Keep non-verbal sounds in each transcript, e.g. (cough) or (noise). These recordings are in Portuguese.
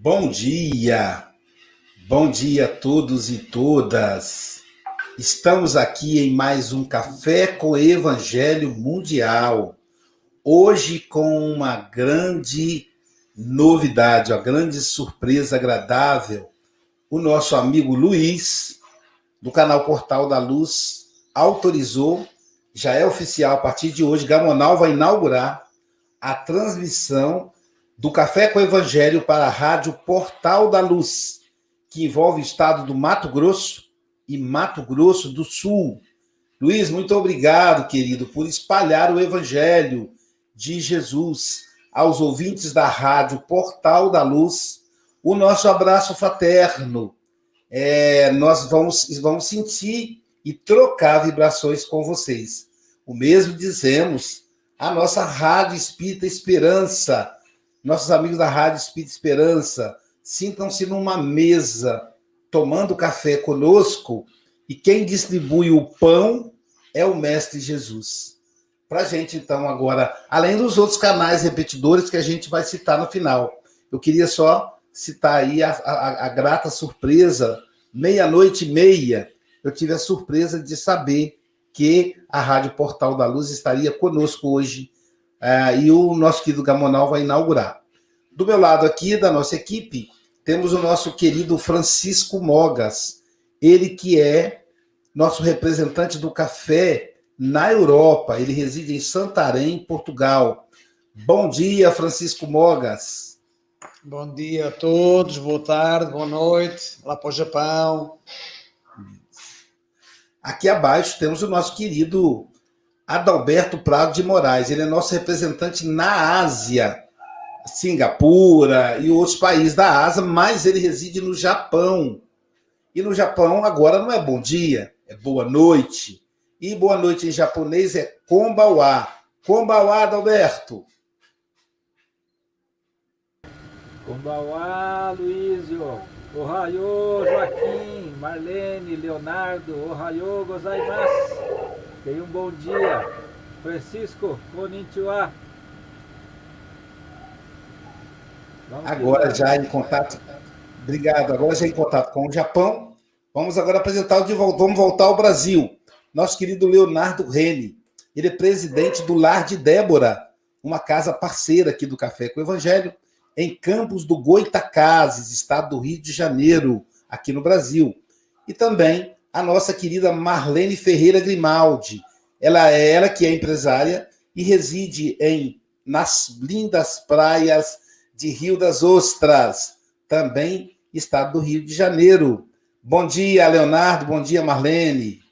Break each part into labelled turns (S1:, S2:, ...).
S1: Bom dia, bom dia a todos e todas. Estamos aqui em mais um Café com Evangelho Mundial. Hoje com uma grande novidade, uma grande surpresa agradável. O nosso amigo Luiz, do canal Portal da Luz, autorizou, já é oficial a partir de hoje, Gamonal vai inaugurar a transmissão do Café com Evangelho para a Rádio Portal da Luz, que envolve o estado do Mato Grosso e Mato Grosso do Sul. Luiz, muito obrigado, querido, por espalhar o Evangelho de Jesus aos ouvintes da Rádio Portal da Luz. O nosso abraço fraterno. É, nós vamos, vamos sentir e trocar vibrações com vocês. O mesmo dizemos a nossa Rádio Espírita Esperança nossos amigos da Rádio Espírito Esperança, sintam-se numa mesa tomando café conosco e quem distribui o pão é o Mestre Jesus. Para a gente, então, agora, além dos outros canais repetidores que a gente vai citar no final, eu queria só citar aí a, a, a grata surpresa, meia-noite e meia, eu tive a surpresa de saber que a Rádio Portal da Luz estaria conosco hoje Uh, e o nosso querido Gamonal vai inaugurar. Do meu lado aqui, da nossa equipe, temos o nosso querido Francisco Mogas, ele que é nosso representante do café na Europa, ele reside em Santarém, Portugal. Bom dia, Francisco Mogas.
S2: Bom dia a todos, boa tarde, boa noite, lá para o Japão.
S1: Aqui abaixo temos o nosso querido Adalberto Prado de Moraes. Ele é nosso representante na Ásia, Singapura e outros países da Ásia, mas ele reside no Japão. E no Japão agora não é bom dia, é boa noite. E boa noite em japonês é konbawa. Konbawa, Adalberto.
S3: Konbawa, Luísio. Ohayô, Joaquim, Marlene, Leonardo. Ohayô, gozaimasu. Tenha um bom dia. Francisco, konnichiwa.
S1: Vamos agora já em contato. Obrigado. Agora já em contato com o Japão. Vamos agora apresentar de volta. Vamos voltar ao Brasil. Nosso querido Leonardo Rene. Ele é presidente do Lar de Débora, uma casa parceira aqui do Café com o Evangelho, em Campos do Goitacazes, estado do Rio de Janeiro, aqui no Brasil. E também a nossa querida Marlene Ferreira Grimaldi. Ela é ela que é empresária e reside em nas lindas praias de Rio das Ostras, também estado do Rio de Janeiro. Bom dia, Leonardo. Bom dia, Marlene.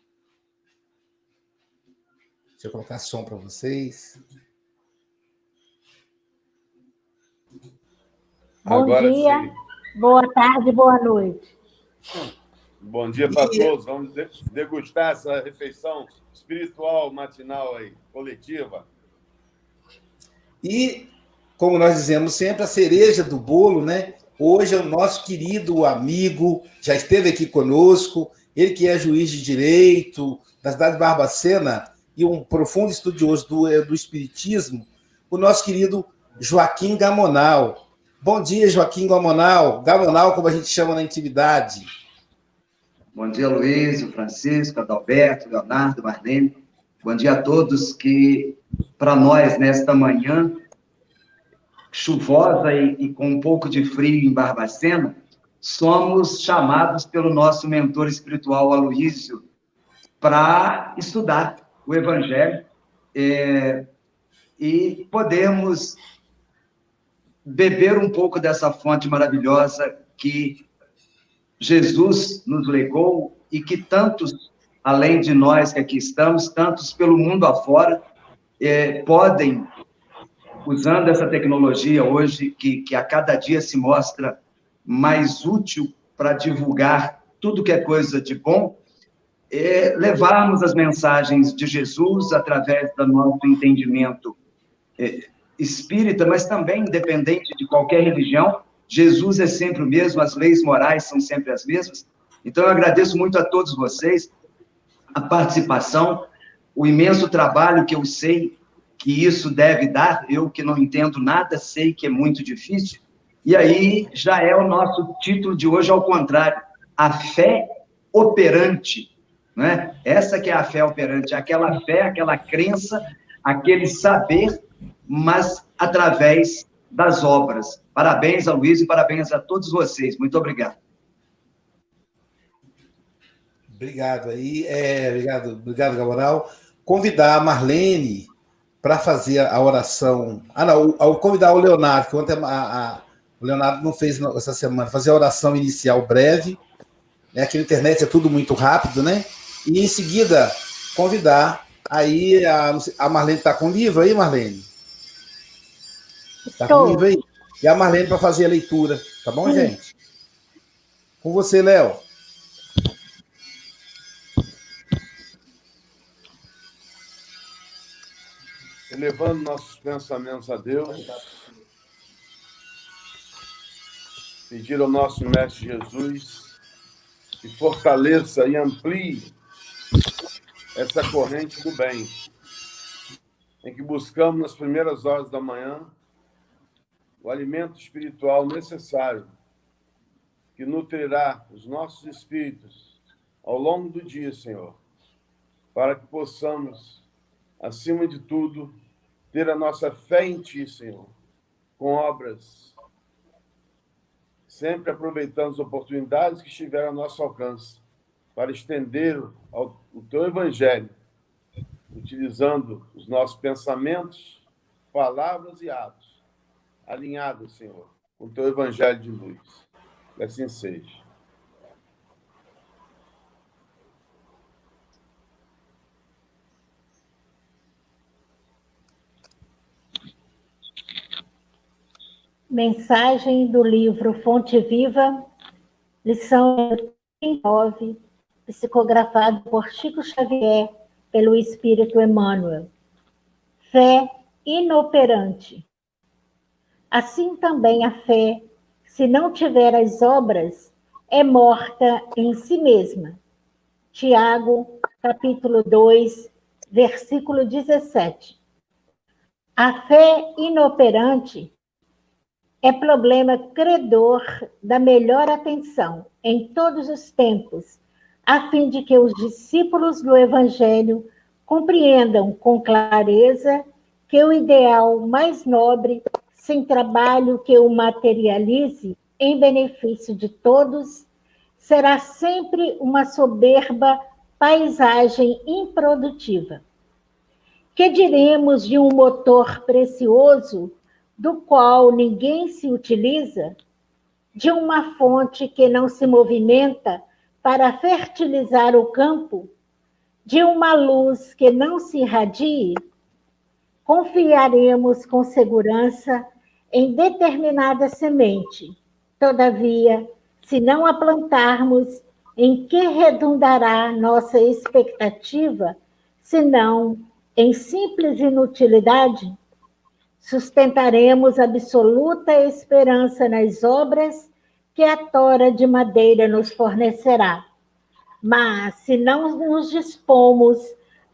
S1: Deixa eu colocar som para vocês.
S4: Bom Agora dia, sim. boa tarde, boa noite.
S5: Bom dia para todos. Vamos degustar essa refeição espiritual matinal aí, coletiva.
S1: E, como nós dizemos sempre, a cereja do bolo, né? Hoje é o nosso querido amigo, já esteve aqui conosco, ele que é juiz de direito da cidade de Barbacena e um profundo estudioso do, do Espiritismo, o nosso querido Joaquim Gamonal. Bom dia, Joaquim Gamonal. Gamonal, como a gente chama na intimidade.
S6: Bom dia, Luiz, Francisco, Adalberto, Leonardo, Marlene. Bom dia a todos que, para nós, nesta manhã chuvosa e, e, com um pouco de frio em Barbacena, somos chamados pelo nosso mentor espiritual, Aloísio, para estudar o Evangelho é, e podermos beber um pouco dessa fonte maravilhosa que Jesus nos legou e que tantos, além de nós que aqui estamos, tantos pelo mundo afora, é, podem, usando essa tecnologia hoje, que, que a cada dia se mostra mais útil para divulgar tudo que é coisa de bom, é, levarmos as mensagens de Jesus através do nosso entendimento é, espírita, mas também independente de qualquer religião, Jesus é sempre o mesmo, as leis morais são sempre as mesmas. Então, eu agradeço muito a todos vocês a participação, o imenso trabalho que eu sei que isso deve dar. Eu que não entendo nada, sei que é muito difícil. E aí já é o nosso título de hoje, ao contrário, a fé operante. Né? Essa que é a fé operante, aquela fé, aquela crença, aquele saber, mas através das obras. Parabéns a Luiz e parabéns a todos vocês. Muito obrigado.
S1: Obrigado aí, é, obrigado, obrigado, Gabriel. Convidar a Marlene para fazer a oração. Ah, não, ao convidar o Leonardo, que ontem a, a, o Leonardo não fez essa semana, fazer a oração inicial breve. Né? Aqui na internet é tudo muito rápido, né? E em seguida, convidar aí a, a Marlene está com o livro aí, Marlene? Está com o livro aí? E a Marlene para fazer a leitura, tá bom, gente? Com você, Léo.
S5: elevando nossos pensamentos a Deus, pedir ao nosso Mestre Jesus que fortaleça e amplie essa corrente do bem, em que buscamos nas primeiras horas da manhã o alimento espiritual necessário que nutrirá os nossos espíritos ao longo do dia, Senhor, para que possamos, acima de tudo, ter a nossa fé em Ti, Senhor, com obras, sempre aproveitando as oportunidades que estiveram ao nosso alcance, para estender o Teu Evangelho, utilizando os nossos pensamentos, palavras e atos, alinhados, Senhor, com o Teu Evangelho de luz. Que assim seja.
S4: Mensagem do livro Fonte Viva, lição 9, psicografado por Chico Xavier, pelo Espírito Emmanuel. Fé inoperante. Assim também a fé, se não tiver as obras, é morta em si mesma. Tiago, capítulo 2, versículo 17. A fé inoperante é problema credor da melhor atenção em todos os tempos, a fim de que os discípulos do Evangelho compreendam com clareza que o ideal mais nobre, sem trabalho que o materialize em benefício de todos, será sempre uma soberba paisagem improdutiva. Que diremos de um motor precioso do qual ninguém se utiliza, de uma fonte que não se movimenta para fertilizar o campo, de uma luz que não se irradie, confiaremos com segurança em determinada semente. Todavia, se não a plantarmos, em que redundará nossa expectativa, senão em simples inutilidade? sustentaremos absoluta esperança nas obras que a tora de madeira nos fornecerá. Mas, se não nos dispomos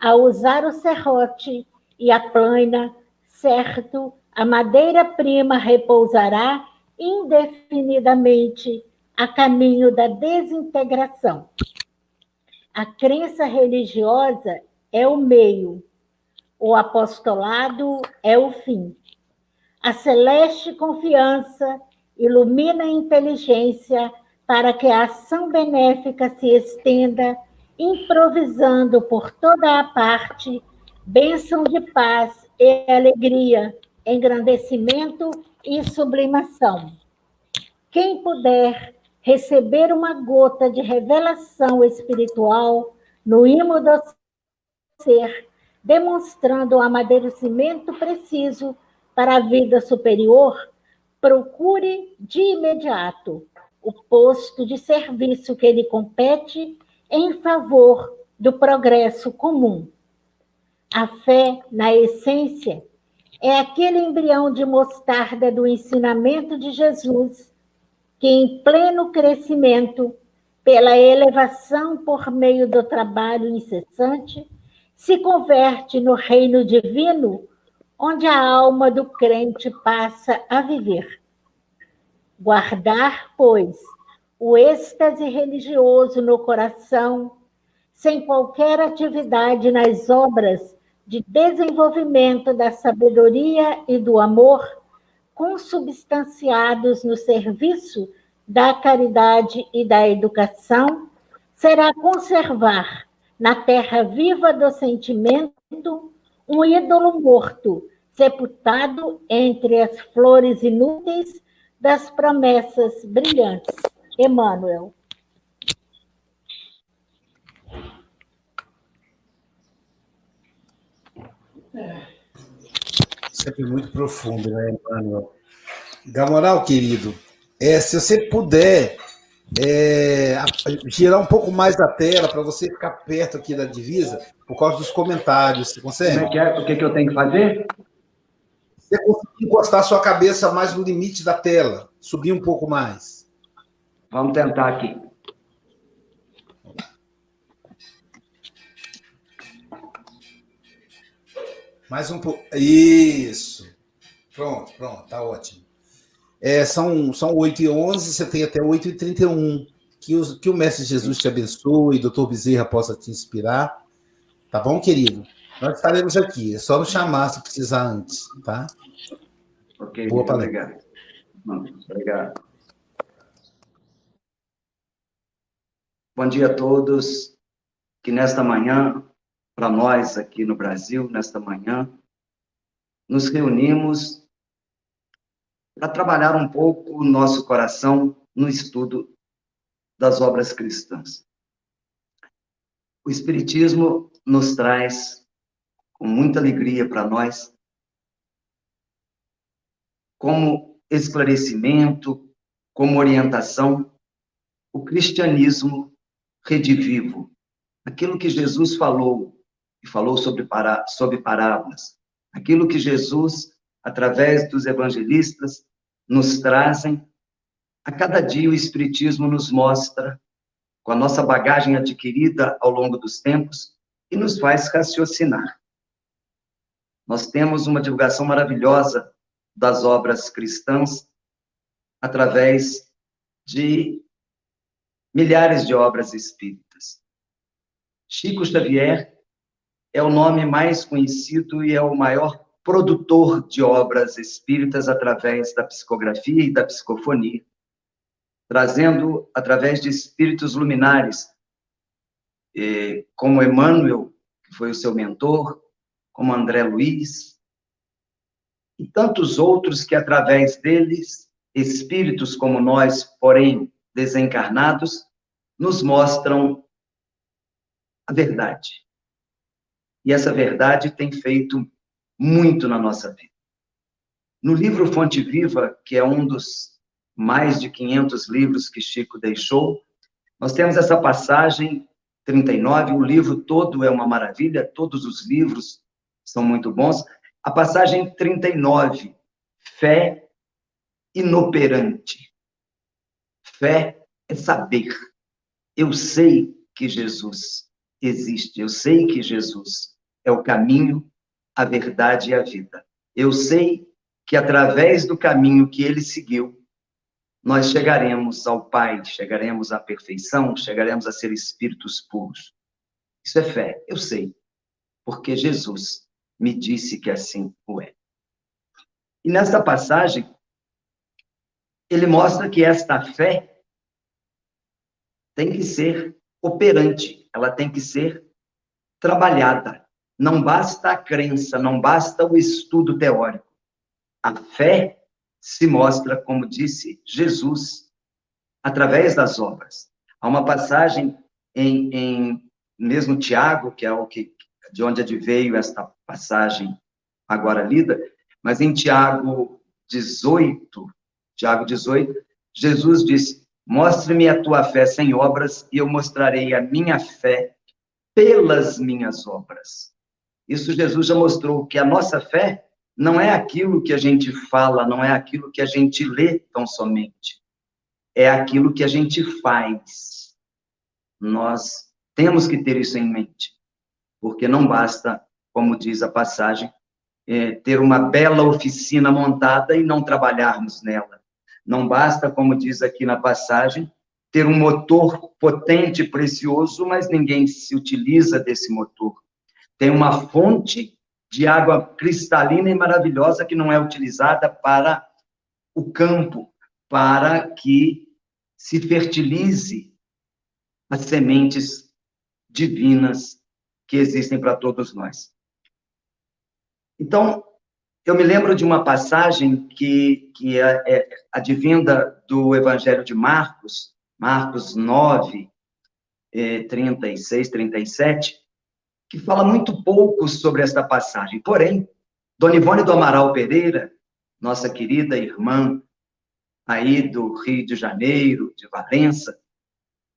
S4: a usar o serrote e a plana, certo, a madeira-prima repousará indefinidamente a caminho da desintegração. A crença religiosa é o meio, o apostolado é o fim. A celeste confiança ilumina a inteligência para que a ação benéfica se estenda, improvisando por toda a parte bênção de paz e alegria, engrandecimento e sublimação. Quem puder receber uma gota de revelação espiritual no imo do ser, demonstrando o amadurecimento preciso para a vida superior, procure de imediato o posto de serviço que lhe compete em favor do progresso comum. A fé, na essência, é aquele embrião de mostarda do ensinamento de Jesus, que, em pleno crescimento, pela elevação por meio do trabalho incessante, se converte no reino divino onde a alma do crente passa a viver. Guardar, pois, o êxtase religioso no coração, sem qualquer atividade nas obras de desenvolvimento da sabedoria e do amor, consubstanciados no serviço da caridade e da educação, será conservar na terra viva do sentimento um ídolo morto, sepultado entre as flores inúteis das promessas brilhantes. Emmanuel.
S1: Sempre muito profundo, né, Emmanuel? Gamoral, querido, é, se você puder é, girar um pouco mais da tela para você ficar perto aqui da divisa, por causa dos comentários, você consegue?
S6: Como é que é? O que, que eu tenho que fazer?
S1: Você conseguir encostar sua cabeça mais no limite da tela, subir um pouco mais.
S6: Vamos tentar aqui.
S1: Mais um pouco. Isso. Pronto, pronto, tá ótimo. É, são, são 8 e 11 você tem até 8 e 31 que, os, que o Mestre Jesus te abençoe, doutor Bezerra possa te inspirar. Tá bom, querido? Nós estaremos aqui. É só nos chamar se precisar antes, tá?
S6: Ok, Boa palestra. Obrigado. Obrigado. Bom dia a todos. Que nesta manhã para nós aqui no Brasil, nesta manhã, nos reunimos para trabalhar um pouco o nosso coração no estudo das obras cristãs. O Espiritismo nos traz, com muita alegria para nós, como esclarecimento, como orientação, o cristianismo redivivo, aquilo que Jesus falou e falou sobre, para, sobre parábolas. Aquilo que Jesus, através dos evangelistas, nos trazem. A cada dia o Espiritismo nos mostra, com a nossa bagagem adquirida ao longo dos tempos, e nos faz raciocinar. Nós temos uma divulgação maravilhosa das obras cristãs através de milhares de obras espíritas. Chico Xavier é o nome mais conhecido e é o maior produtor de obras espíritas através da psicografia e da psicofonia, trazendo através de espíritos luminares, como Emmanuel, que foi o seu mentor, como André Luiz, e tantos outros que através deles, espíritos como nós, porém desencarnados, nos mostram a verdade e essa verdade tem feito muito na nossa vida. No livro Fonte Viva, que é um dos mais de 500 livros que Chico deixou, nós temos essa passagem 39, o livro todo é uma maravilha, todos os livros são muito bons. A passagem 39, fé inoperante. Fé é saber. Eu sei que Jesus existe, eu sei que Jesus é o caminho, a verdade e a vida. Eu sei que através do caminho que ele seguiu, nós chegaremos ao Pai, chegaremos à perfeição, chegaremos a ser espíritos puros. Isso é fé, eu sei, porque Jesus me disse que assim o é. E nesta passagem, ele mostra que esta fé tem que ser operante, ela tem que ser trabalhada. Não basta a crença, não basta o estudo teórico. A fé se mostra, como disse Jesus, através das obras. Há uma passagem em, em mesmo Tiago, que é o que de onde adveio esta passagem agora lida, mas em Tiago 18, Tiago 18, Jesus disse: Mostre-me a tua fé sem obras, e eu mostrarei a minha fé pelas minhas obras. Isso Jesus já mostrou que a nossa fé não é aquilo que a gente fala, não é aquilo que a gente lê tão somente. É aquilo que a gente faz. Nós temos que ter isso em mente. Porque não basta, como diz a passagem, é, ter uma bela oficina montada e não trabalharmos nela. Não basta, como diz aqui na passagem, ter um motor potente, precioso, mas ninguém se utiliza desse motor. Tem uma fonte de água cristalina e maravilhosa que não é utilizada para o campo, para que se fertilize as sementes divinas que existem para todos nós. Então, eu me lembro de uma passagem que, que é, é advinda do Evangelho de Marcos, Marcos 9, é, 36, 37, que fala muito pouco sobre esta passagem. Porém, Dona Ivone do Amaral Pereira, nossa querida irmã aí do Rio de Janeiro, de Valença,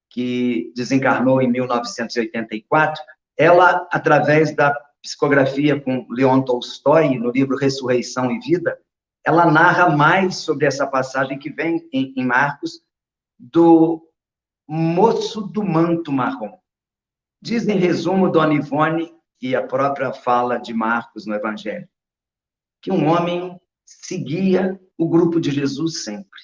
S6: que desencarnou em 1984, ela, através da psicografia com Leon Tolstói, no livro Ressurreição e Vida, ela narra mais sobre essa passagem que vem em, em Marcos, do moço do manto marrom. Diz em resumo Dona Ivone, e a própria fala de Marcos no Evangelho, que um homem seguia o grupo de Jesus sempre.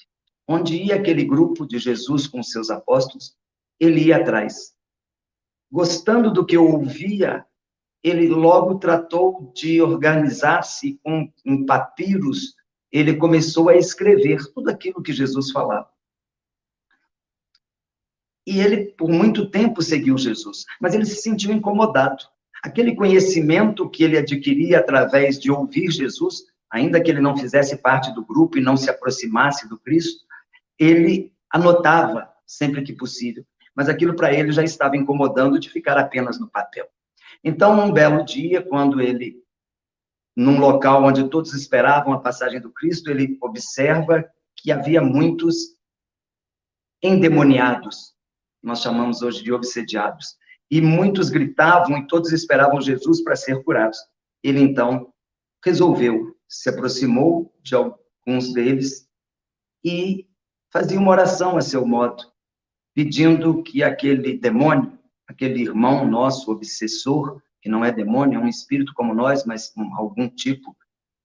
S6: Onde ia aquele grupo de Jesus com seus apóstolos, ele ia atrás. Gostando do que ouvia, ele logo tratou de organizar-se em papiros, ele começou a escrever tudo aquilo que Jesus falava. E ele, por muito tempo, seguiu Jesus, mas ele se sentiu incomodado. Aquele conhecimento que ele adquiria através de ouvir Jesus, ainda que ele não fizesse parte do grupo e não se aproximasse do Cristo, ele anotava sempre que possível, mas aquilo para ele já estava incomodando de ficar apenas no papel. Então, um belo dia, quando ele, num local onde todos esperavam a passagem do Cristo, ele observa que havia muitos endemoniados, nós chamamos hoje de obsediados, e muitos gritavam e todos esperavam Jesus para ser curados. Ele então resolveu, se aproximou de alguns deles e fazia uma oração a seu modo, pedindo que aquele demônio aquele irmão nosso obsessor, que não é demônio, é um espírito como nós, mas com algum tipo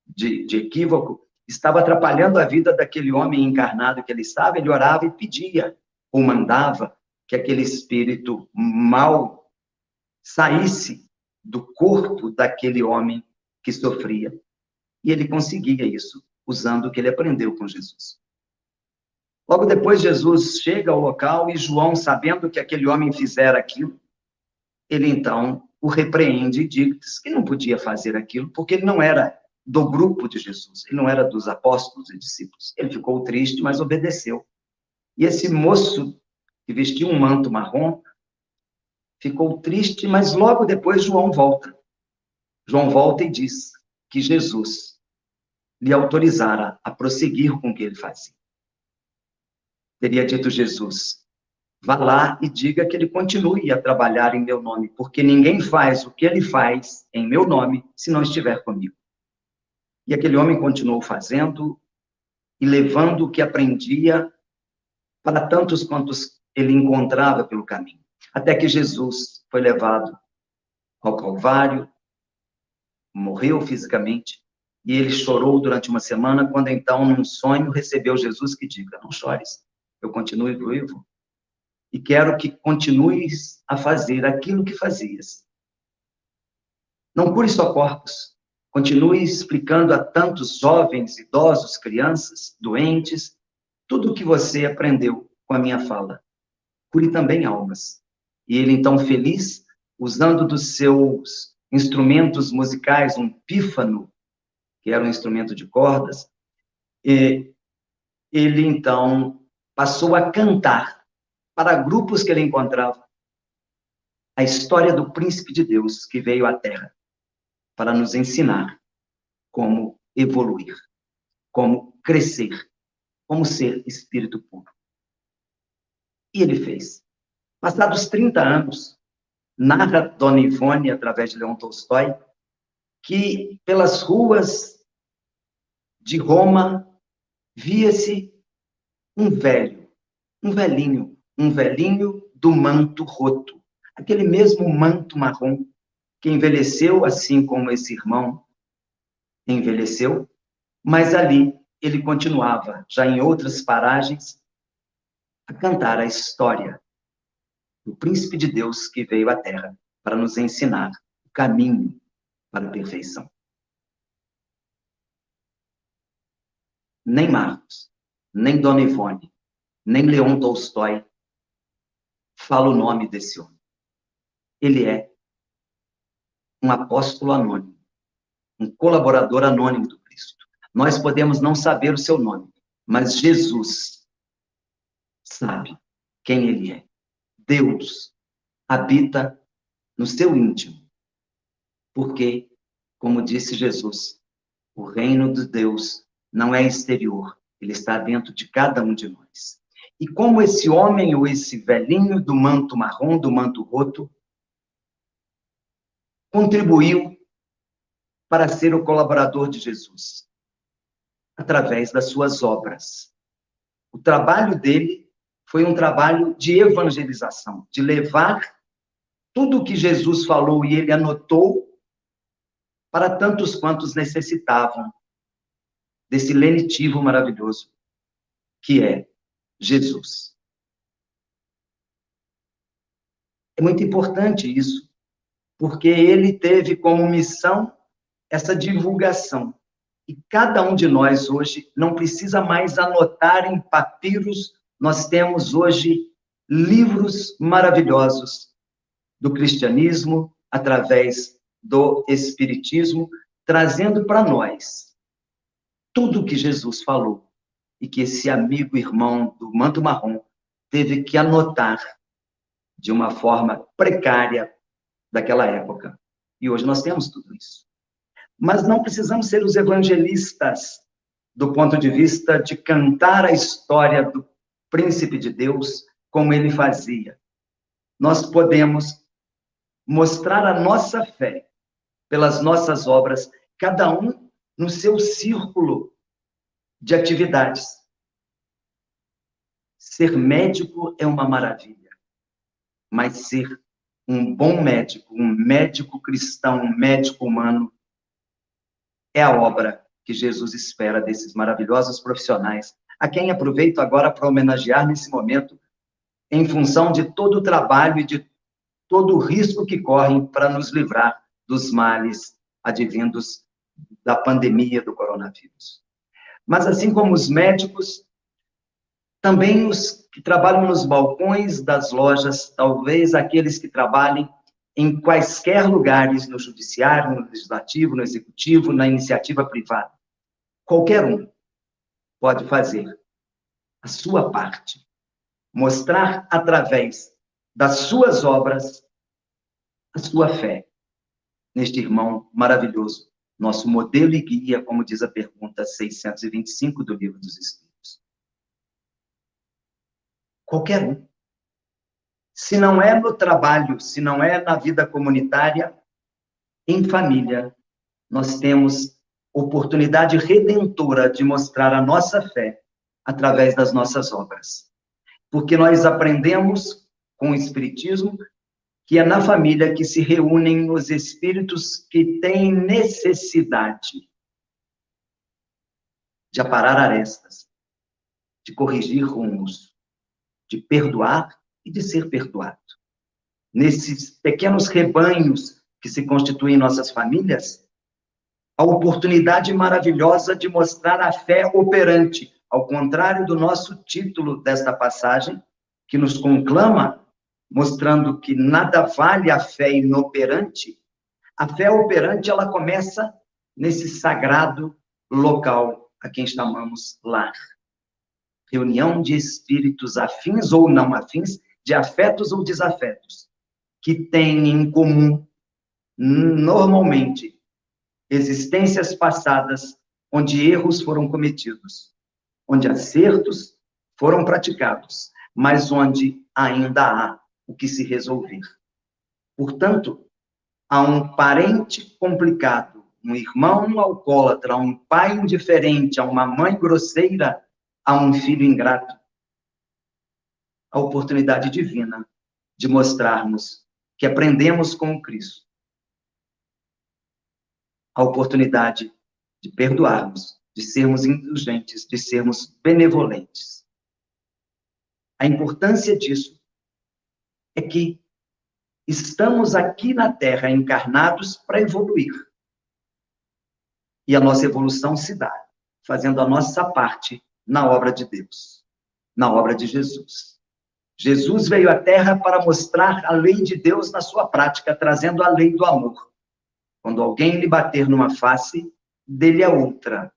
S6: de, de equívoco, estava atrapalhando a vida daquele homem encarnado que ele estava, ele orava e pedia, ou mandava, que aquele espírito mal saísse do corpo daquele homem que sofria. E ele conseguia isso, usando o que ele aprendeu com Jesus. Logo depois, Jesus chega ao local e João, sabendo que aquele homem fizera aquilo, ele então o repreende e diz que não podia fazer aquilo, porque ele não era do grupo de Jesus, ele não era dos apóstolos e discípulos. Ele ficou triste, mas obedeceu. E esse moço que vestia um manto marrom ficou triste, mas logo depois João volta. João volta e diz que Jesus lhe autorizara a prosseguir com o que ele fazia teria dito Jesus: vá lá e diga que ele continue a trabalhar em meu nome, porque ninguém faz o que ele faz em meu nome se não estiver comigo. E aquele homem continuou fazendo e levando o que aprendia para tantos quantos ele encontrava pelo caminho. Até que Jesus foi levado ao Calvário, morreu fisicamente, e ele chorou durante uma semana, quando então, num sonho, recebeu Jesus que diga: Não chores, eu continue vivo e quero que continues a fazer aquilo que fazias. Não cure só corpos, continue explicando a tantos jovens, idosos, crianças, doentes, tudo o que você aprendeu com a minha fala. Cure também almas. E ele, então, feliz, usando dos seus instrumentos musicais, um pífano, que era um instrumento de cordas, ele, então, passou a cantar para grupos que ele encontrava a história do príncipe de Deus que veio à Terra para nos ensinar como evoluir, como crescer, como ser espírito puro. E ele fez. Passados 30 anos, narra Dona Ivone, através de Leon Tolstói, que pelas ruas de Roma via-se um velho, um velhinho, um velhinho do manto roto, aquele mesmo manto marrom que envelheceu assim como esse irmão envelheceu, mas ali ele continuava, já em outras paragens, a cantar a história do príncipe de Deus que veio à Terra para nos ensinar o caminho para a perfeição. Nem Marcos, nem Dona Ivone, nem Leon Tolstói fala o nome desse homem. Ele é um apóstolo anônimo, um colaborador anônimo do Cristo. Nós podemos não saber o seu nome, mas Jesus sabe quem ele é. Deus habita no seu íntimo. Porque, como disse Jesus, o reino de Deus não é exterior, ele está dentro de cada um de nós. E como esse homem ou esse velhinho do manto marrom, do manto roto, contribuiu para ser o colaborador de Jesus através das suas obras. O trabalho dele foi um trabalho de evangelização, de levar tudo o que Jesus falou e ele anotou para tantos quantos necessitavam desse lenitivo maravilhoso que é Jesus. É muito importante isso, porque ele teve como missão essa divulgação. E cada um de nós hoje não precisa mais anotar em papiros, nós temos hoje livros maravilhosos do cristianismo através do espiritismo, trazendo para nós tudo o que Jesus falou e que esse amigo irmão do manto marrom teve que anotar de uma forma precária daquela época. E hoje nós temos tudo isso. Mas não precisamos ser os evangelistas do ponto de vista de cantar a história do príncipe de Deus como ele fazia. Nós podemos mostrar a nossa fé pelas nossas obras, cada um no seu círculo de atividades. Ser médico é uma maravilha, mas ser um bom médico, um médico cristão, um médico humano, é a obra que Jesus espera desses maravilhosos profissionais, a quem aproveito agora para homenagear nesse momento, em função de todo o trabalho e de todo o risco que correm para nos livrar dos males advindos da pandemia do coronavírus. Mas, assim como os médicos, também os que trabalham nos balcões das lojas, talvez aqueles que trabalhem em quaisquer lugares, no judiciário, no legislativo, no executivo, na iniciativa privada. Qualquer um pode fazer a sua parte, mostrar através das suas obras a sua fé neste irmão maravilhoso, nosso modelo e guia, como diz a pergunta 625 do Livro dos Espíritos. Qualquer um. Se não é no trabalho, se não é na vida comunitária, em família, nós temos oportunidade redentora de mostrar a nossa fé através das nossas obras. Porque nós aprendemos com o Espiritismo, que é na família que se reúnem os espíritos que têm necessidade de aparar arestas, de corrigir rumos, de perdoar e de ser perdoado. Nesses pequenos rebanhos que se constituem em nossas famílias, a oportunidade maravilhosa de mostrar a fé operante, ao contrário do nosso título desta passagem, que nos conclama, mostrando que nada vale a fé inoperante, a fé operante ela começa nesse sagrado local a quem chamamos lar. Reunião de espíritos afins ou não afins, de afetos ou desafetos, que têm em comum, normalmente, existências passadas onde erros foram cometidos, onde acertos foram praticados, mas onde ainda há o que se resolver. Portanto, a um parente complicado, um irmão alcoólatra, a um pai indiferente, a uma mãe grosseira, a um filho ingrato, a oportunidade divina de mostrarmos que aprendemos com o Cristo. A oportunidade de perdoarmos, de sermos indulgentes, de sermos benevolentes. A importância disso é que estamos aqui na Terra encarnados para evoluir. E a nossa evolução se dá fazendo a nossa parte na obra de Deus, na obra de Jesus. Jesus veio à Terra para mostrar a lei de Deus na sua prática, trazendo a lei do amor. Quando alguém lhe bater numa face, dele a outra.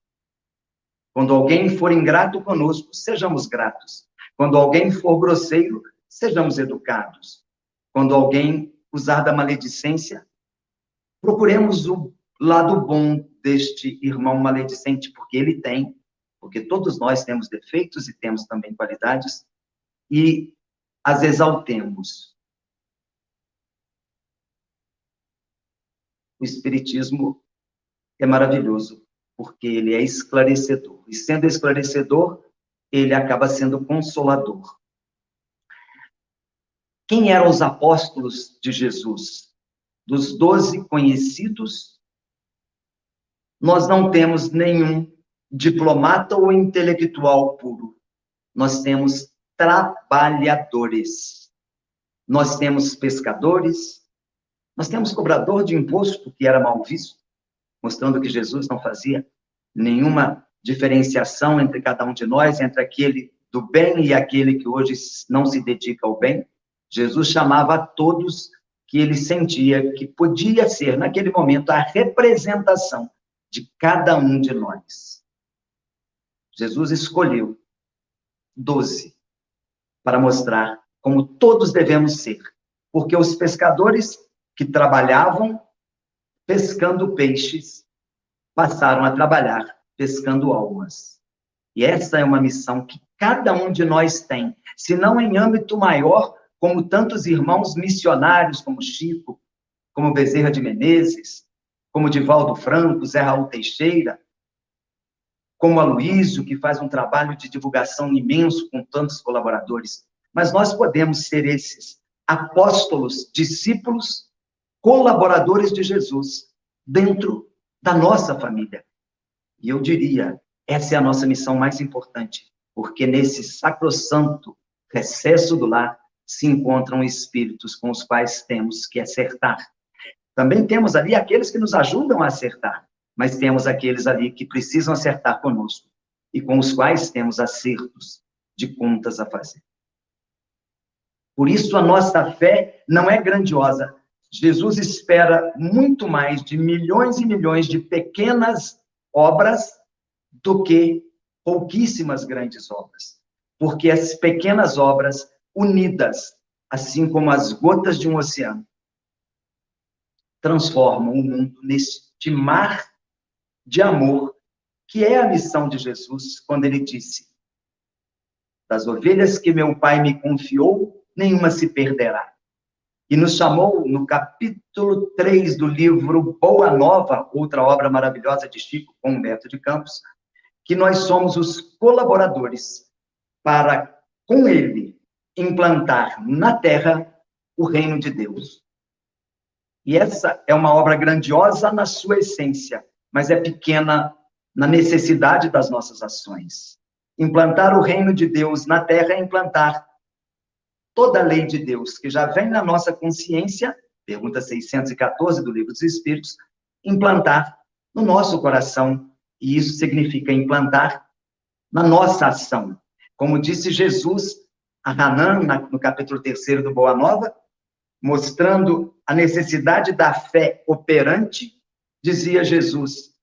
S6: Quando alguém for ingrato conosco, sejamos gratos. Quando alguém for grosseiro, sejamos educados. Quando alguém usar da maledicência, procuremos o lado bom deste irmão maledicente, porque ele tem, porque todos nós temos defeitos e temos também qualidades, e as exaltemos. O Espiritismo é maravilhoso, porque ele é esclarecedor. E sendo esclarecedor, ele acaba sendo consolador. Quem eram os apóstolos de Jesus? Dos doze conhecidos, nós não temos nenhum diplomata ou intelectual puro. Nós temos trabalhadores. Nós temos pescadores. Nós temos cobrador de imposto, que era mal visto, mostrando que Jesus não fazia nenhuma diferenciação entre cada um de nós, entre aquele do bem e aquele que hoje não se dedica ao bem. Jesus chamava a todos que ele sentia que podia ser, naquele momento, a representação de cada um de nós. Jesus escolheu doze para mostrar como todos devemos ser, porque os pescadores que trabalhavam pescando peixes passaram a trabalhar pescando almas. E essa é uma missão que cada um de nós tem, se não em âmbito maior, como tantos irmãos missionários, como Chico, como Bezerra de Menezes, como Divaldo Franco, Zé Raul Teixeira, como Aloísio, que faz um trabalho de divulgação imenso com tantos colaboradores. Mas nós podemos ser esses apóstolos, discípulos, colaboradores de Jesus dentro da nossa família. E eu diria, essa é a nossa missão mais importante, porque nesse sacrossanto recesso do lar, se encontram espíritos com os quais temos que acertar. Também temos ali aqueles que nos ajudam a acertar, mas temos aqueles ali que precisam acertar conosco e com os quais temos acertos de contas a fazer. Por isso a nossa fé não é grandiosa. Jesus espera muito mais de milhões e milhões de pequenas obras do que pouquíssimas grandes obras. Porque as pequenas obras unidas, assim como as gotas de um oceano, transformam o mundo neste mar de amor, que é a missão de Jesus, quando ele disse: Das ovelhas que meu Pai me confiou, nenhuma se perderá. E nos chamou no capítulo 3 do livro Boa Nova, outra obra maravilhosa de Chico com Humberto de Campos, que nós somos os colaboradores para, com ele, implantar na terra o reino de Deus. E essa é uma obra grandiosa na sua essência, mas é pequena na necessidade das nossas ações. Implantar o reino de Deus na terra é implantar toda a lei de Deus que já vem na nossa consciência, pergunta 614 do Livro dos Espíritos, implantar no nosso coração. E isso significa implantar na nossa ação. Como disse Jesus a Hanan, no capítulo 3 do Boa Nova, mostrando a necessidade da fé operante, dizia Jesus: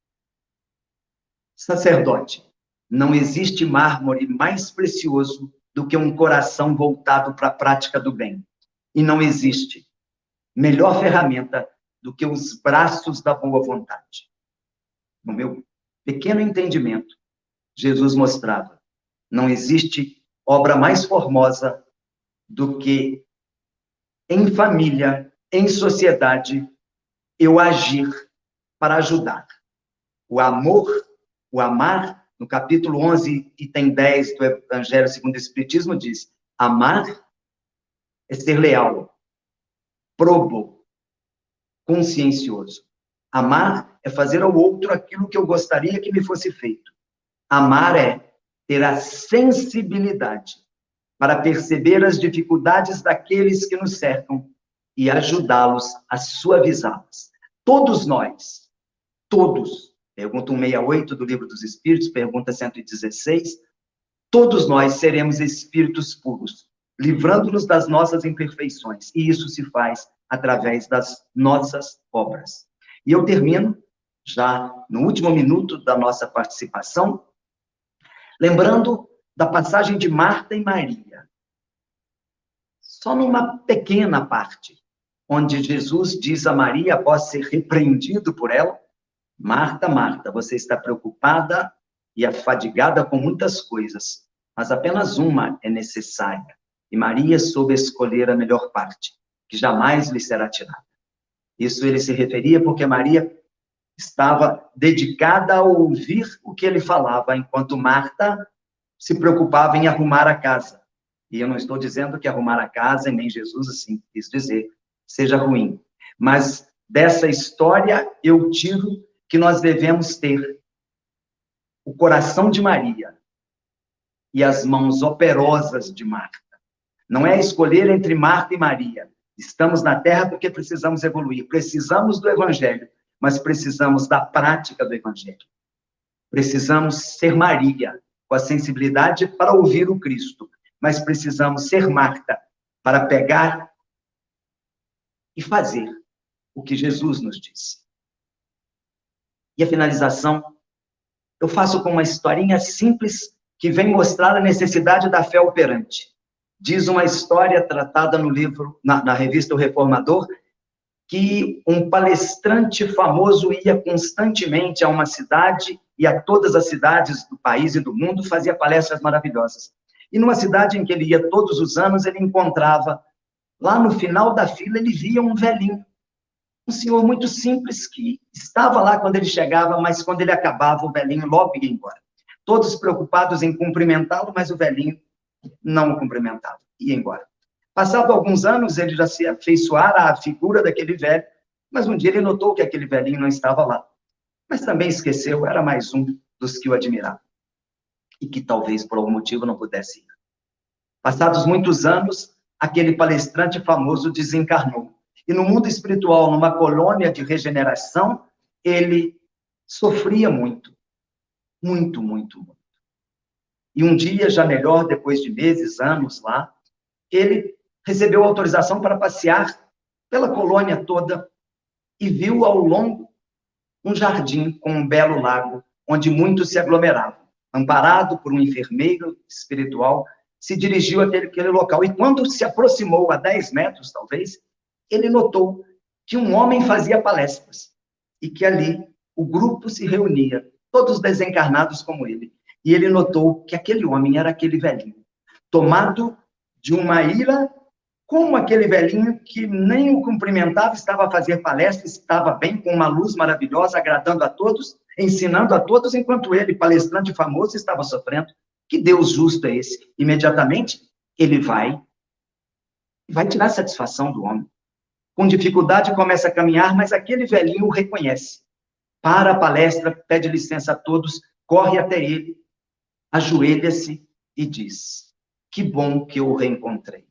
S6: Sacerdote, não existe mármore mais precioso do que um coração voltado para a prática do bem. E não existe melhor ferramenta do que os braços da boa vontade. No meu pequeno entendimento, Jesus mostrava: não existe obra mais formosa do que em família, em sociedade, eu agir para ajudar. O amor, o amar, no capítulo 11, item 10 do Evangelho segundo o Espiritismo, diz: amar é ser leal, probo, consciencioso. Amar é fazer ao outro aquilo que eu gostaria que me fosse feito. Amar é ter a sensibilidade para perceber as dificuldades daqueles que nos cercam e ajudá-los a suavizá-las. Todos nós, todos, pergunta 168 do Livro dos Espíritos, pergunta 116, todos nós seremos espíritos puros, livrando-nos das nossas imperfeições, e isso se faz através das nossas obras. E eu termino, já no último minuto da nossa participação, lembrando da passagem de Marta e Maria. Só numa pequena parte, onde Jesus diz a Maria, após ser repreendido por ela: Marta, Marta, você está preocupada e afadigada com muitas coisas, mas apenas uma é necessária. E Maria soube escolher a melhor parte, que jamais lhe será tirada. Isso ele se referia porque Maria estava dedicada a ouvir o que ele falava, enquanto Marta se preocupava em arrumar a casa. E eu não estou dizendo que arrumar a casa, e nem Jesus assim quis dizer, seja ruim. Mas dessa história eu tiro que nós devemos ter o coração de Maria e as mãos operosas de Marta. Não é escolher entre Marta e Maria. Estamos na Terra porque precisamos evoluir. Precisamos do Evangelho, mas precisamos da prática do Evangelho. Precisamos ser Maria, com a sensibilidade para ouvir o Cristo, mas precisamos ser Marta para pegar e fazer o que Jesus nos disse. E a finalização, eu faço com uma historinha simples que vem mostrar a necessidade da fé operante. Diz uma história tratada no livro, na, na revista O Reformador, que um palestrante famoso ia constantemente a uma cidade e a todas as cidades do país e do mundo fazia palestras maravilhosas. E numa cidade em que ele ia todos os anos, ele encontrava, lá no final da fila, ele via um velhinho. Um senhor muito simples que estava lá quando ele chegava, mas quando ele acabava, o velhinho logo ia embora. Todos preocupados em cumprimentá-lo, mas o velhinho não o cumprimentava, ia embora. Passado alguns anos, ele já se afeiçoara à figura daquele velho, mas um dia ele notou que aquele velhinho não estava lá mas também esqueceu, era mais um dos que o admiravam. E que talvez por algum motivo não pudesse ir. Passados muitos anos, aquele palestrante famoso desencarnou. E no mundo espiritual, numa colônia de regeneração, ele sofria muito. Muito, muito, muito. E um dia, já melhor, depois de meses, anos lá, ele recebeu autorização para passear pela colônia toda e viu ao longo um jardim com um belo lago, onde muitos se aglomeravam. Amparado por um enfermeiro espiritual, se dirigiu até aquele local. E quando se aproximou a 10 metros, talvez, ele notou que um homem fazia palestras e que ali o grupo se reunia, todos desencarnados como ele. E ele notou que aquele homem era aquele velhinho, tomado de uma ira como aquele velhinho que nem o cumprimentava, estava a fazer palestra, estava bem, com uma luz maravilhosa, agradando a todos, ensinando a todos, enquanto ele, palestrante famoso, estava sofrendo. Que Deus justo é esse? Imediatamente, ele vai, vai tirar satisfação do homem. Com dificuldade, começa a caminhar, mas aquele velhinho o reconhece. Para a palestra, pede licença a todos, corre até ele, ajoelha-se e diz: Que bom que eu o reencontrei.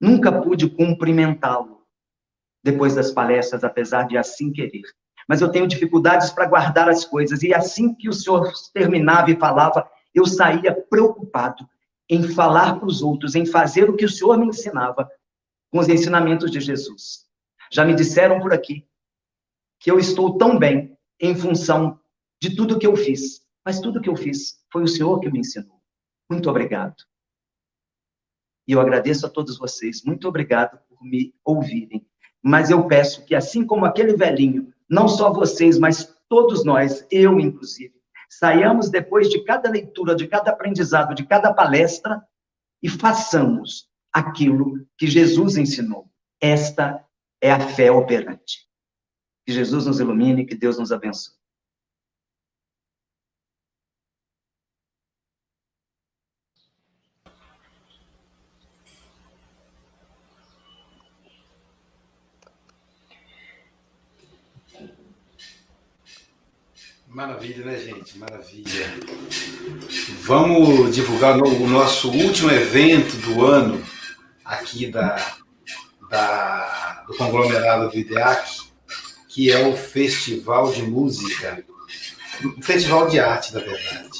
S6: Nunca pude cumprimentá-lo depois das palestras, apesar de assim querer. Mas eu tenho dificuldades para guardar as coisas. E assim que o senhor terminava e falava, eu saía preocupado em falar para os outros, em fazer o que o senhor me ensinava com os ensinamentos de Jesus. Já me disseram por aqui que eu estou tão bem em função de tudo que eu fiz. Mas tudo que eu fiz foi o senhor que me ensinou. Muito obrigado. E eu agradeço a todos vocês. Muito obrigado por me ouvirem. Mas eu peço que, assim como aquele velhinho, não só vocês, mas todos nós, eu inclusive, saiamos depois de cada leitura, de cada aprendizado, de cada palestra e façamos aquilo que Jesus ensinou. Esta é a fé operante. Que Jesus nos ilumine, que Deus nos abençoe.
S1: Maravilha, né, gente? Maravilha. Vamos divulgar o nosso último evento do ano aqui da, da, do conglomerado do IDEAC, que é o Festival de Música, Festival de Arte, na verdade.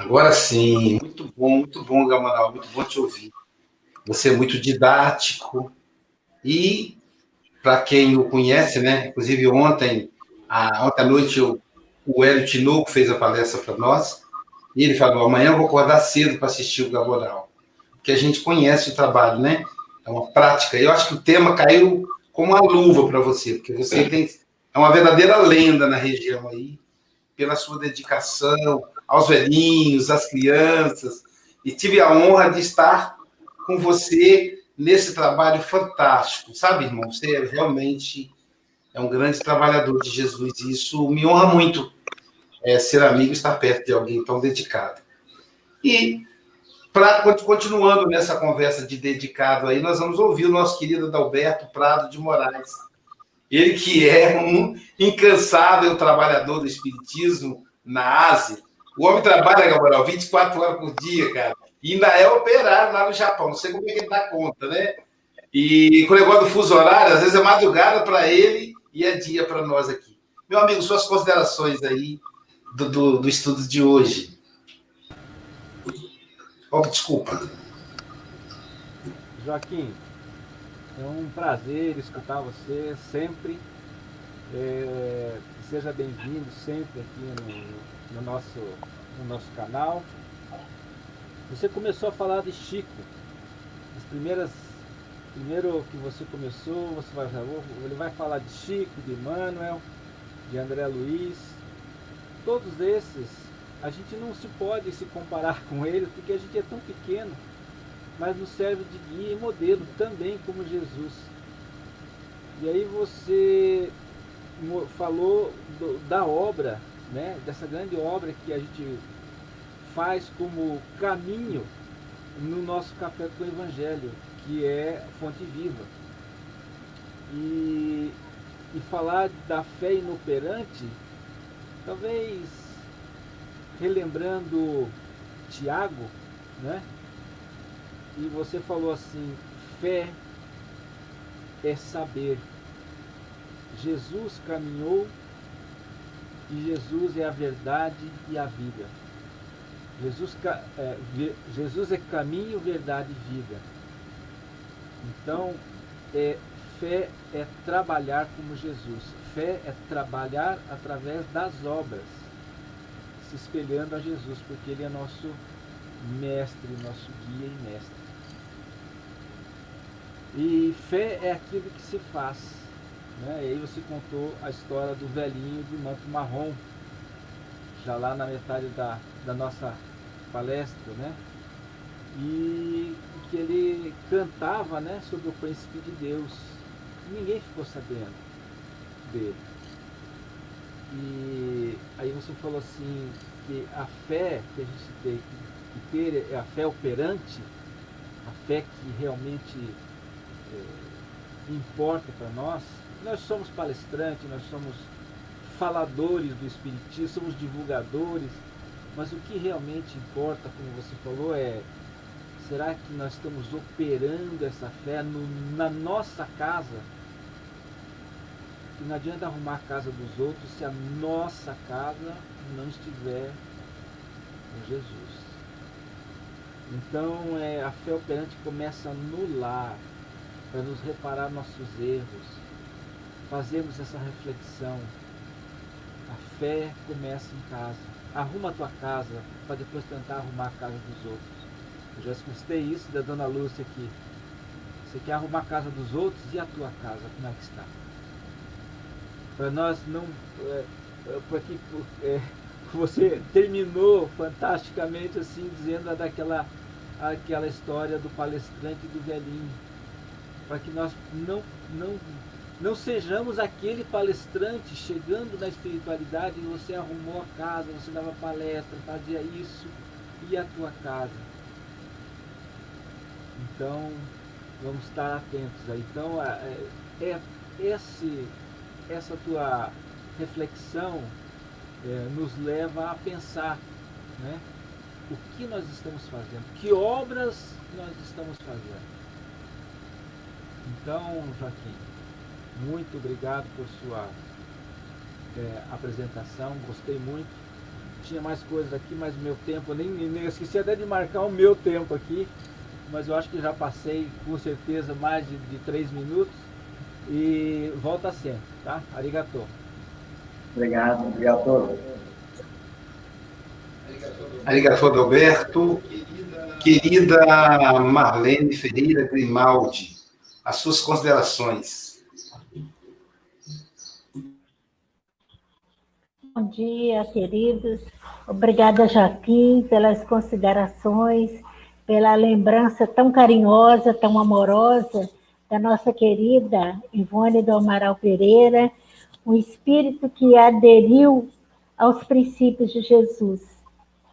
S1: Agora sim, muito bom, muito bom, Gamanal, muito bom te ouvir. Você é muito didático e, para quem o conhece, né? Inclusive ontem, a, ontem à noite, eu, o Hélio Tinoco fez a palestra para nós e ele falou: amanhã eu vou acordar cedo para assistir o Gaboral, porque a gente conhece o trabalho, né? É uma prática. Eu acho que o tema caiu como uma luva para você, porque você tem, é uma verdadeira lenda na região aí, pela sua dedicação, aos velhinhos, às crianças, e tive a honra de estar com você nesse trabalho fantástico, sabe, irmão? Você é realmente é um grande trabalhador de Jesus, e isso me honra muito é, ser amigo e estar perto de alguém tão dedicado. E, pra, continuando nessa conversa de dedicado aí, nós vamos ouvir o nosso querido Adalberto Prado de Moraes. Ele que é um incansável trabalhador do Espiritismo na Ásia, o homem trabalha, Gabriel, 24 horas por dia, cara. E ainda é operário lá no Japão. Não sei como é que ele dá conta, né? E com o negócio do fuso horário, às vezes é madrugada para ele e é dia para nós aqui. Meu amigo, suas considerações aí do, do, do estudo de hoje. Oh, desculpa.
S3: Joaquim, é um prazer escutar você sempre. É, seja bem-vindo sempre aqui no, no nosso, no nosso canal. Você começou a falar de Chico. As primeiras, primeiro que você começou, você vai, ele vai falar de Chico, de Emmanuel, de André Luiz. Todos esses, a gente não se pode se comparar (laughs) com eles porque a gente é tão pequeno, mas nos serve de guia e modelo também como Jesus. E aí você falou do, da obra né, dessa grande obra que a gente faz como caminho no nosso café com o Evangelho, que é Fonte Viva. E, e falar da fé inoperante, talvez relembrando Tiago, né? E você falou assim: fé é saber. Jesus caminhou e Jesus é a verdade e a vida. Jesus, é, Jesus é caminho, verdade e vida. Então, é, fé é trabalhar como Jesus. Fé é trabalhar através das obras, se espelhando a Jesus, porque Ele é nosso mestre, nosso guia e mestre. E fé é aquilo que se faz né? E aí você contou a história do velhinho do manto marrom, já lá na metade da, da nossa palestra, né? E que ele cantava né, sobre o príncipe de Deus. Ninguém ficou sabendo dele. E aí você falou assim que a fé que a gente tem que ter é a fé operante, a fé que realmente é, importa para nós, nós somos palestrantes, nós somos faladores do Espiritismo, somos divulgadores, mas o que realmente importa, como você falou, é será que nós estamos operando essa fé no, na nossa casa? E não adianta arrumar a casa dos outros se a nossa casa não estiver com Jesus. Então é, a fé operante começa no lar, para nos reparar nossos erros, fazermos essa reflexão. A fé começa em casa. Arruma a tua casa para depois tentar arrumar a casa dos outros. Eu já escutei isso da dona Lúcia aqui. Você quer arrumar a casa dos outros e a tua casa, como é que está? Para nós não. É, é porque é, (laughs) você terminou fantasticamente assim, dizendo daquela aquela história do palestrante do velhinho. Para que nós não, não, não sejamos aquele palestrante chegando na espiritualidade e você arrumou a casa, você dava palestra, fazia isso e a tua casa. Então, vamos estar atentos aí. Então, é, é, esse, essa tua reflexão é, nos leva a pensar, né? O que nós estamos fazendo? Que obras nós estamos fazendo? Então, Joaquim, muito obrigado por sua é, apresentação, gostei muito. Tinha mais coisas aqui, mas meu tempo, nem, nem esqueci até de marcar o meu tempo aqui, mas eu acho que já passei com certeza mais de, de três minutos. E volta sempre, tá? Arigato.
S6: Obrigado, obrigado.
S1: Arigato, Alberto. Querida Marlene Ferreira Grimaldi, as suas considerações.
S4: Bom dia, queridos. Obrigada, Joaquim, pelas considerações, pela lembrança tão carinhosa, tão amorosa da nossa querida Ivone do Amaral Pereira, um espírito que aderiu aos princípios de Jesus.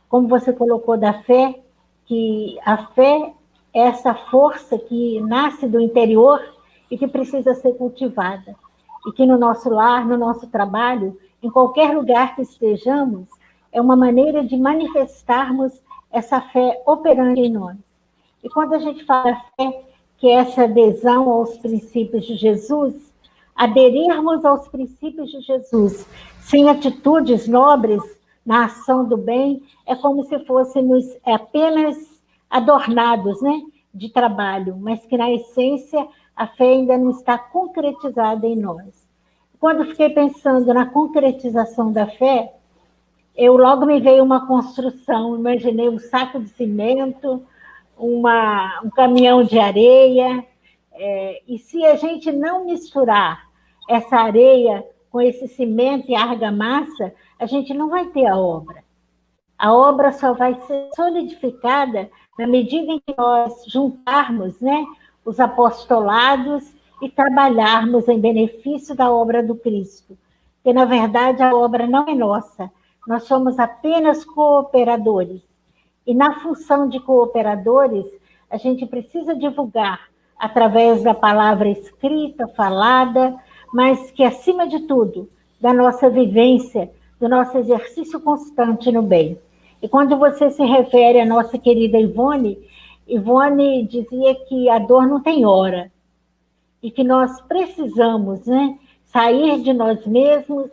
S4: Como você colocou da fé, que a fé é essa força que nasce do interior e que precisa ser cultivada. E que no nosso lar, no nosso trabalho, em qualquer lugar que estejamos, é uma maneira de manifestarmos essa fé operante em nós. E quando a gente fala fé, que é essa adesão aos princípios de Jesus, aderirmos aos princípios de Jesus sem atitudes nobres na ação do bem, é como se fôssemos apenas adornados né, de trabalho, mas que na essência a fé ainda não está concretizada em nós. Quando fiquei pensando na concretização da fé, eu logo me veio uma construção, imaginei um saco de cimento, uma, um caminhão de areia, é, e se a gente não misturar essa areia com esse cimento e argamassa, a gente não vai ter a obra. A obra só vai ser solidificada na medida em que nós juntarmos né, os apostolados e trabalharmos em benefício da obra do Cristo. Porque, na verdade, a obra não é nossa, nós somos apenas cooperadores. E na função de cooperadores, a gente precisa divulgar através da palavra escrita, falada, mas que, acima de tudo, da nossa vivência, do nosso exercício constante no bem. E quando você se refere à nossa querida Ivone, Ivone dizia que a dor não tem hora e que nós precisamos né, sair de nós mesmos.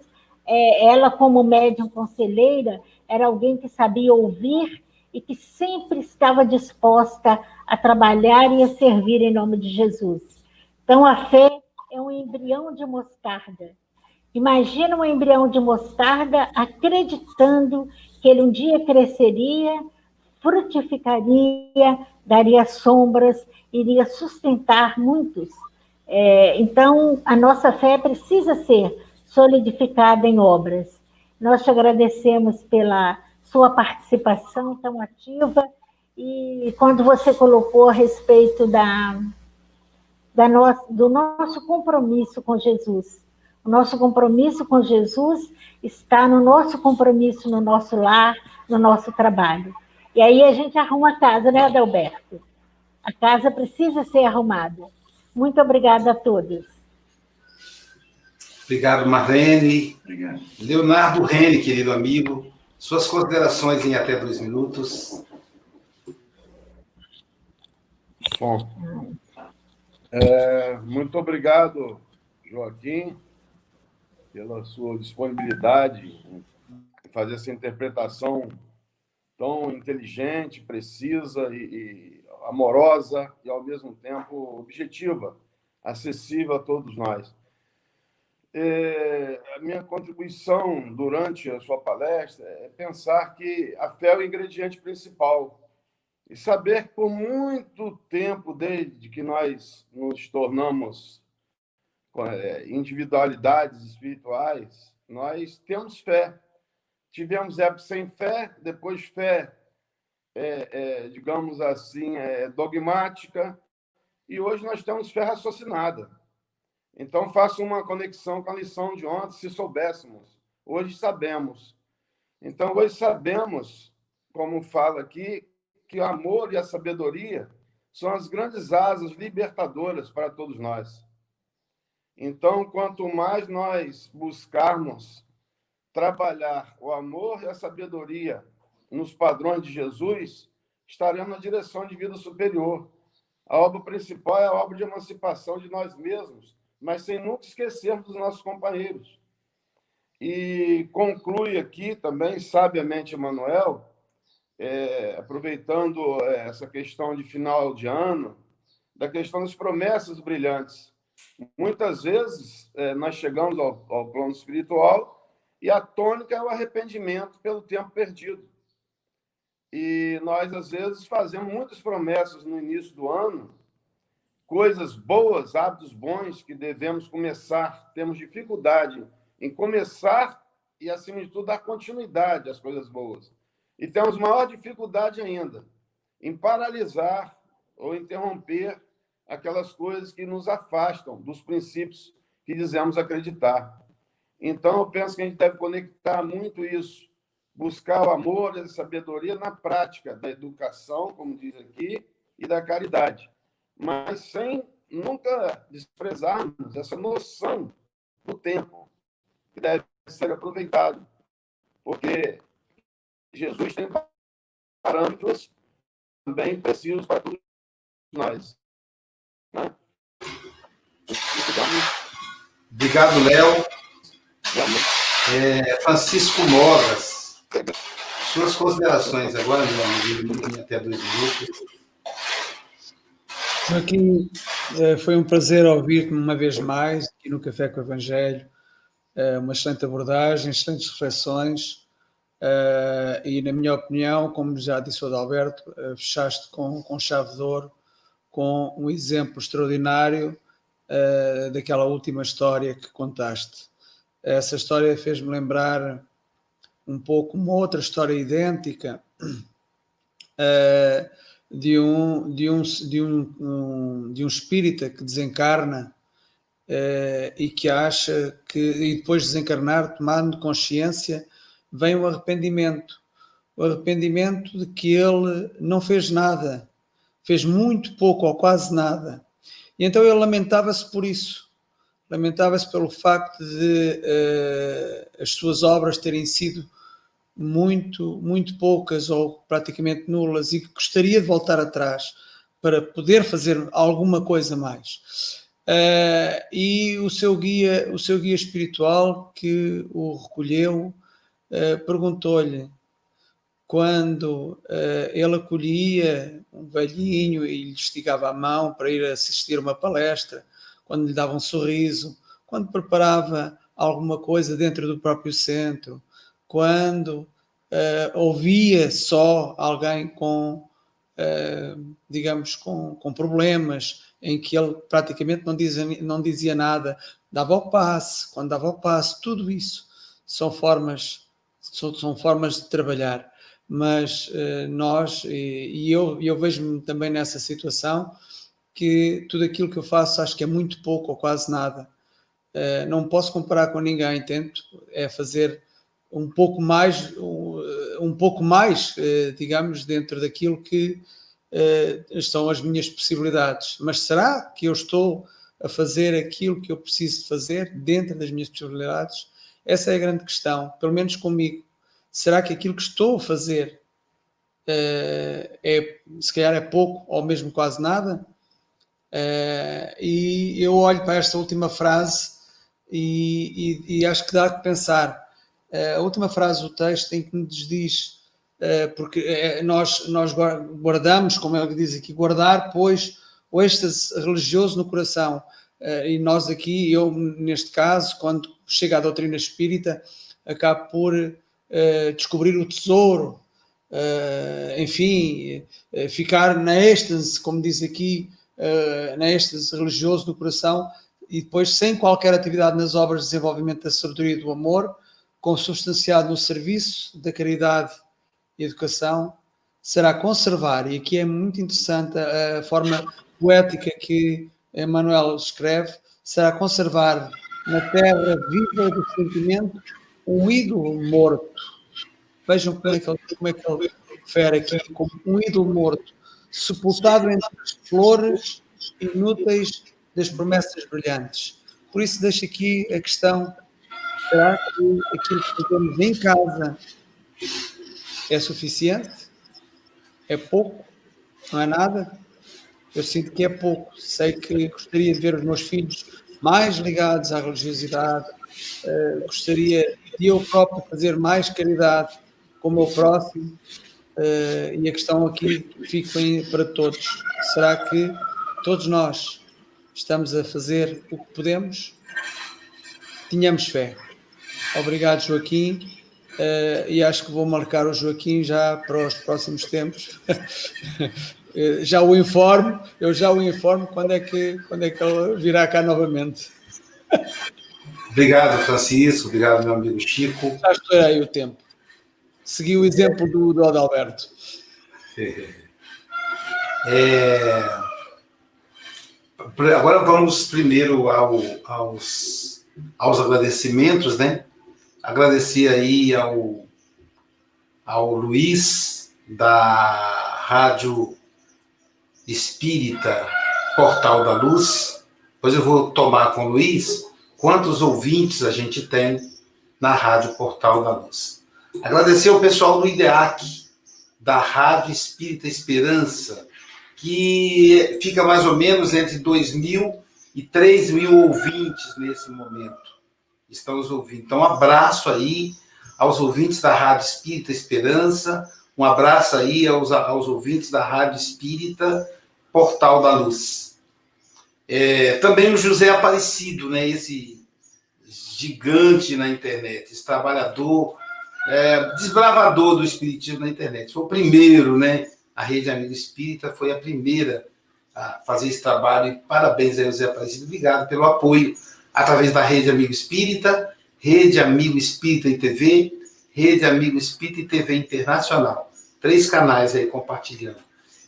S4: É, ela, como médium conselheira, era alguém que sabia ouvir e que sempre estava disposta a trabalhar e a servir em nome de Jesus. Então, a fé é um embrião de mostarda. Imagina um embrião de mostarda acreditando que ele um dia cresceria, frutificaria, daria sombras, iria sustentar muitos. É, então, a nossa fé precisa ser solidificada em obras. Nós te agradecemos pela sua participação tão ativa e quando você colocou a respeito da, da no, do nosso compromisso com Jesus. O nosso compromisso com Jesus está no nosso compromisso no nosso lar, no nosso trabalho. E aí a gente arruma a casa, né, Adalberto? A casa precisa ser arrumada. Muito obrigada a todos.
S1: Obrigado, Marlene. Obrigado. Leonardo Rene, querido amigo, suas considerações em até dois minutos.
S5: Bom, é, muito obrigado, Joaquim, pela sua disponibilidade em fazer essa interpretação tão inteligente, precisa e, e amorosa e, ao mesmo tempo, objetiva, acessível a todos nós. É, a minha contribuição durante a sua palestra é pensar que a fé é o ingrediente principal E saber que por muito tempo, desde que nós nos tornamos é, individualidades espirituais, nós temos fé. Tivemos época sem fé, depois fé, é, é, digamos assim, é, dogmática, e hoje nós temos fé raciocinada. Então, faço uma conexão com a lição de ontem, se soubéssemos. Hoje sabemos. Então, hoje sabemos, como fala aqui, que o amor e a sabedoria são as grandes asas libertadoras para todos nós. Então, quanto mais nós buscarmos trabalhar o amor e a sabedoria nos padrões de Jesus, estaremos na direção de vida superior. A obra principal é a obra de emancipação de nós mesmos, mas sem nunca esquecermos dos nossos companheiros. E conclui aqui também, sabiamente, Emanuel, é, aproveitando é, essa questão de final de ano, da questão das promessas brilhantes. Muitas vezes é, nós chegamos ao, ao plano espiritual e a tônica é o arrependimento pelo tempo perdido. E nós, às vezes, fazemos muitas promessas no início do ano, coisas boas, hábitos bons que devemos começar. Temos dificuldade em começar e, acima de tudo, dar continuidade às coisas boas. E temos maior dificuldade ainda em paralisar ou interromper aquelas coisas que nos afastam dos princípios que dizemos acreditar. Então, eu penso que a gente deve conectar muito isso, buscar o amor e a sabedoria na prática da educação, como diz aqui, e da caridade, mas sem nunca desprezarmos essa noção do tempo que deve ser aproveitado, porque Jesus tem parâmetros também precisos para todos nós. Né?
S1: Obrigado, Léo. É, Francisco Mogas, suas considerações agora, meu amigo, até dois minutos.
S2: Joaquim, é, foi um prazer ouvir-te uma vez mais aqui no Café com o Evangelho. É, uma excelente abordagem, excelentes reflexões. É, e, na minha opinião, como já disse o Adalberto, fechaste com, com chave de ouro com um exemplo extraordinário daquela última história que contaste. Essa história fez-me lembrar um pouco uma outra história idêntica uh, de, um, de, um, de, um, um, de um espírita que desencarna uh, e que acha que, e depois de desencarnar, tomando consciência, vem o arrependimento. O arrependimento de que ele não fez nada, fez muito pouco ou quase nada. E então ele lamentava-se por isso. Lamentava-se pelo facto de uh, as suas obras terem sido muito, muito poucas ou praticamente nulas e que gostaria de voltar atrás para poder fazer alguma coisa mais. Uh, e o seu guia, o seu guia espiritual que o recolheu, uh, perguntou-lhe quando uh, ele acolhia um velhinho e lhe esticava a mão para ir assistir uma palestra, quando lhe dava um sorriso, quando preparava alguma coisa dentro do próprio centro, quando uh, ouvia só alguém com, uh, digamos, com, com problemas, em que ele praticamente não dizia, não dizia nada, dava o passe, quando dava o passe, tudo isso. São formas, são, são formas de trabalhar. Mas uh, nós, e, e eu, eu vejo-me também nessa situação, que tudo aquilo que eu faço acho que é muito pouco ou quase nada. Uh, não posso comparar com ninguém, tento é fazer um pouco mais, um, um pouco mais, uh, digamos, dentro daquilo que são as minhas possibilidades. Mas será que eu estou a fazer aquilo que eu preciso fazer dentro das minhas possibilidades? Essa é a grande questão, pelo menos comigo será que aquilo que estou a fazer uh, é, se calhar é pouco ou mesmo quase nada? Uh, e eu olho para esta última frase e, e, e acho que dá que pensar. A última frase do texto em que nos diz, porque nós, nós guardamos, como ele diz aqui, guardar, pois, o êxtase religioso no coração. e nós aqui, eu neste caso, quando chega à doutrina espírita, acabo por descobrir o tesouro enfim, ficar na êxtase, como diz aqui, na êxtase religioso do coração, e depois, sem qualquer atividade nas obras de desenvolvimento da sabedoria do amor, consubstanciado no serviço da caridade e educação, será conservar, e aqui é muito interessante a, forma poética que Emmanuel escreve, será conservar na terra viva do sentimento um ídolo morto. Vejam como é que ele, como é que ele refere aqui, como um ídolo morto, sepultado entre as flores inúteis das promessas brilhantes. Por isso deixo aqui a questão, será que aquilo que fazemos em casa é suficiente? É pouco? Não é nada? Eu sinto que é pouco. Sei que gostaria de ver os meus filhos mais ligados à religiosidade, uh, gostaria de eu próprio fazer mais caridade com o meu próximo. Uh, e a questão aqui fica para todos: será que todos nós estamos a fazer o que podemos? Tínhamos fé. Obrigado, Joaquim. Uh, e acho que vou marcar o Joaquim já para os próximos tempos. (laughs) Eh, já o informo, eu já o informo quando é que, quando é que ele virá cá novamente.
S1: Obrigado, Francisco. Obrigado, meu amigo Chico.
S2: Já estourei o tempo. Segui o exemplo do, do Adalberto.
S1: É... Agora vamos primeiro ao, aos, aos agradecimentos, né? Agradecer aí ao, ao Luiz, da Rádio Espírita Portal da Luz. Depois eu vou tomar com o Luiz quantos ouvintes a gente tem na Rádio Portal da Luz. Agradecer ao pessoal do IDEAC, da Rádio Espírita Esperança, que fica mais ou menos entre 2 mil e 3 mil ouvintes nesse momento. Estão nos ouvindo. Então, um abraço aí aos ouvintes da Rádio Espírita Esperança, um abraço aí aos, aos ouvintes da Rádio Espírita Portal da Luz. É, também o José Aparecido, né, esse gigante na internet, esse trabalhador, é, desbravador do espiritismo na internet. Foi o primeiro, né? A Rede Amigo Espírita foi a primeira a fazer esse trabalho. E parabéns aí, José Aparecido. Obrigado pelo apoio através da Rede Amigo Espírita, Rede Amigo Espírita e TV, Rede Amigo Espírita e TV Internacional. Três canais aí compartilhando.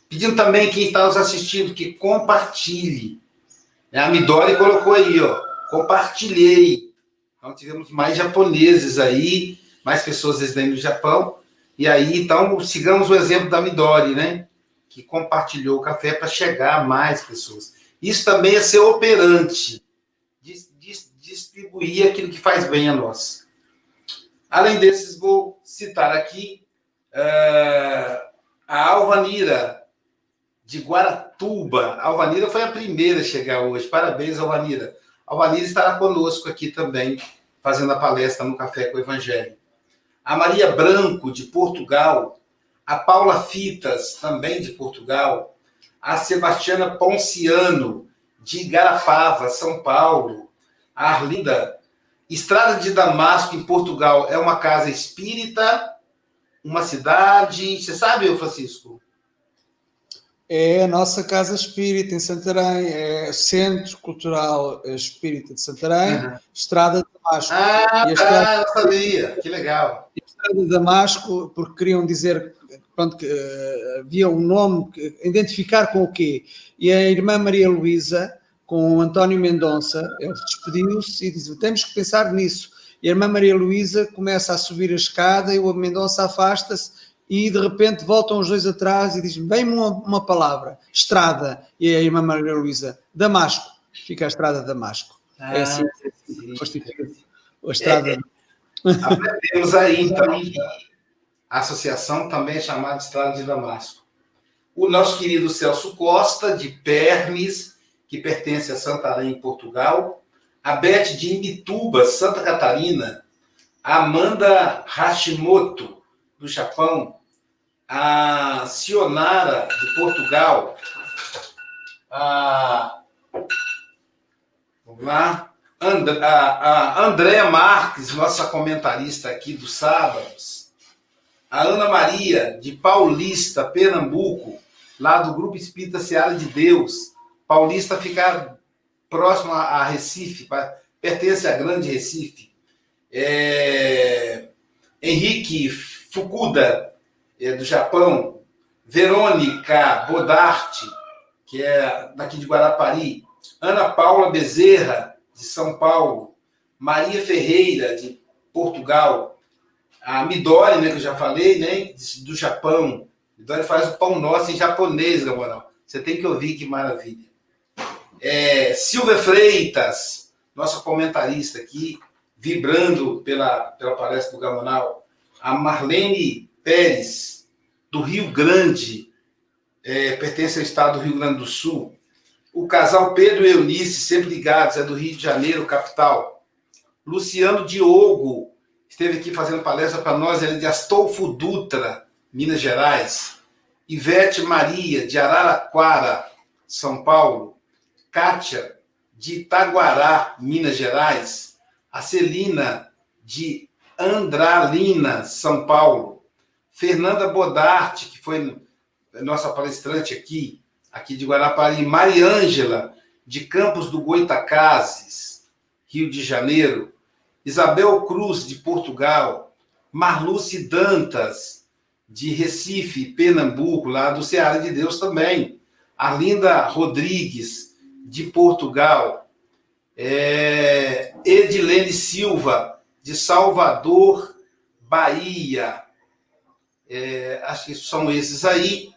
S1: Pedindo também quem está nos assistindo que compartilhe. A Midori colocou aí, ó, compartilhei. Então tivemos mais japoneses aí, mais pessoas residentes no Japão. E aí, então, sigamos o exemplo da Midori, né? Que compartilhou o café para chegar a mais pessoas. Isso também é ser operante, distribuir aquilo que faz bem a nós. Além desses, vou citar aqui uh, a Alvanira, de Guaratuba. A Alvanira foi a primeira a chegar hoje. Parabéns, Alvanira. A Alvanira estará conosco aqui também, fazendo a palestra no Café com o Evangelho. A Maria Branco, de Portugal. A Paula Fitas, também de Portugal. A Sebastiana Ponciano, de Igarapava, São Paulo. Arlinda. Estrada de Damasco, em Portugal, é uma casa espírita, uma cidade. Você sabe, Francisco?
S2: é a nossa Casa Espírita em Santarém, é Centro Cultural Espírita de Santarém, uhum. Estrada de Damasco.
S1: Ah, e estrada, ah, eu sabia, que legal.
S2: Estrada de Damasco, porque queriam dizer pronto, que uh, havia um nome, que, identificar com o quê? E a irmã Maria Luísa, com o António Mendonça, ele despediu-se e disse, temos que pensar nisso. E a irmã Maria Luísa começa a subir a escada e o Mendonça afasta-se e de repente voltam os dois atrás e dizem: Vem-me uma, uma, palavra, estrada. E a irmã Maria Luísa, Damasco. Fica a estrada de Damasco. Ah, é assim
S1: a estrada. É, aprendemos aí, então, a associação também é chamada Estrada de Damasco. O nosso querido Celso Costa, de Pernes, que pertence a Santarém, Portugal. A Beth de Imbituba, Santa Catarina. A Amanda Hashimoto, do Japão a Sionara, de Portugal, a, vamos lá, And, a, a Andréa Marques, nossa comentarista aqui dos sábados, a Ana Maria, de Paulista, Pernambuco, lá do Grupo Espírita Seara de Deus. Paulista fica próximo a Recife, pertence a Grande Recife. É... Henrique Fukuda, é do Japão. Verônica Bodarte, que é daqui de Guarapari. Ana Paula Bezerra, de São Paulo. Maria Ferreira, de Portugal. A Midori, né, que eu já falei, né, do Japão. Midori faz o pão nosso em japonês, Gamoral. Você tem que ouvir que maravilha. É, Silvia Freitas, nossa comentarista aqui, vibrando pela, pela palestra do Gamonal. A Marlene Pérez, do Rio Grande, é, pertence ao estado do Rio Grande do Sul. O casal Pedro e Eunice, sempre ligados, é do Rio de Janeiro, capital. Luciano Diogo, esteve aqui fazendo palestra para nós, ele é de Astolfo Dutra, Minas Gerais. Ivete Maria, de Araraquara, São Paulo. Kátia, de Itaguará, Minas Gerais. A Celina, de Andralina, São Paulo. Fernanda Bodarte, que foi nossa palestrante aqui, aqui de Guarapari. Mariângela, de Campos do Goitacazes, Rio de Janeiro. Isabel Cruz, de Portugal, Marluce Dantas, de Recife, Pernambuco, lá do Ceará de Deus também, Arlinda Rodrigues, de Portugal, é, Edilene Silva, de Salvador, Bahia, é, acho que são esses aí,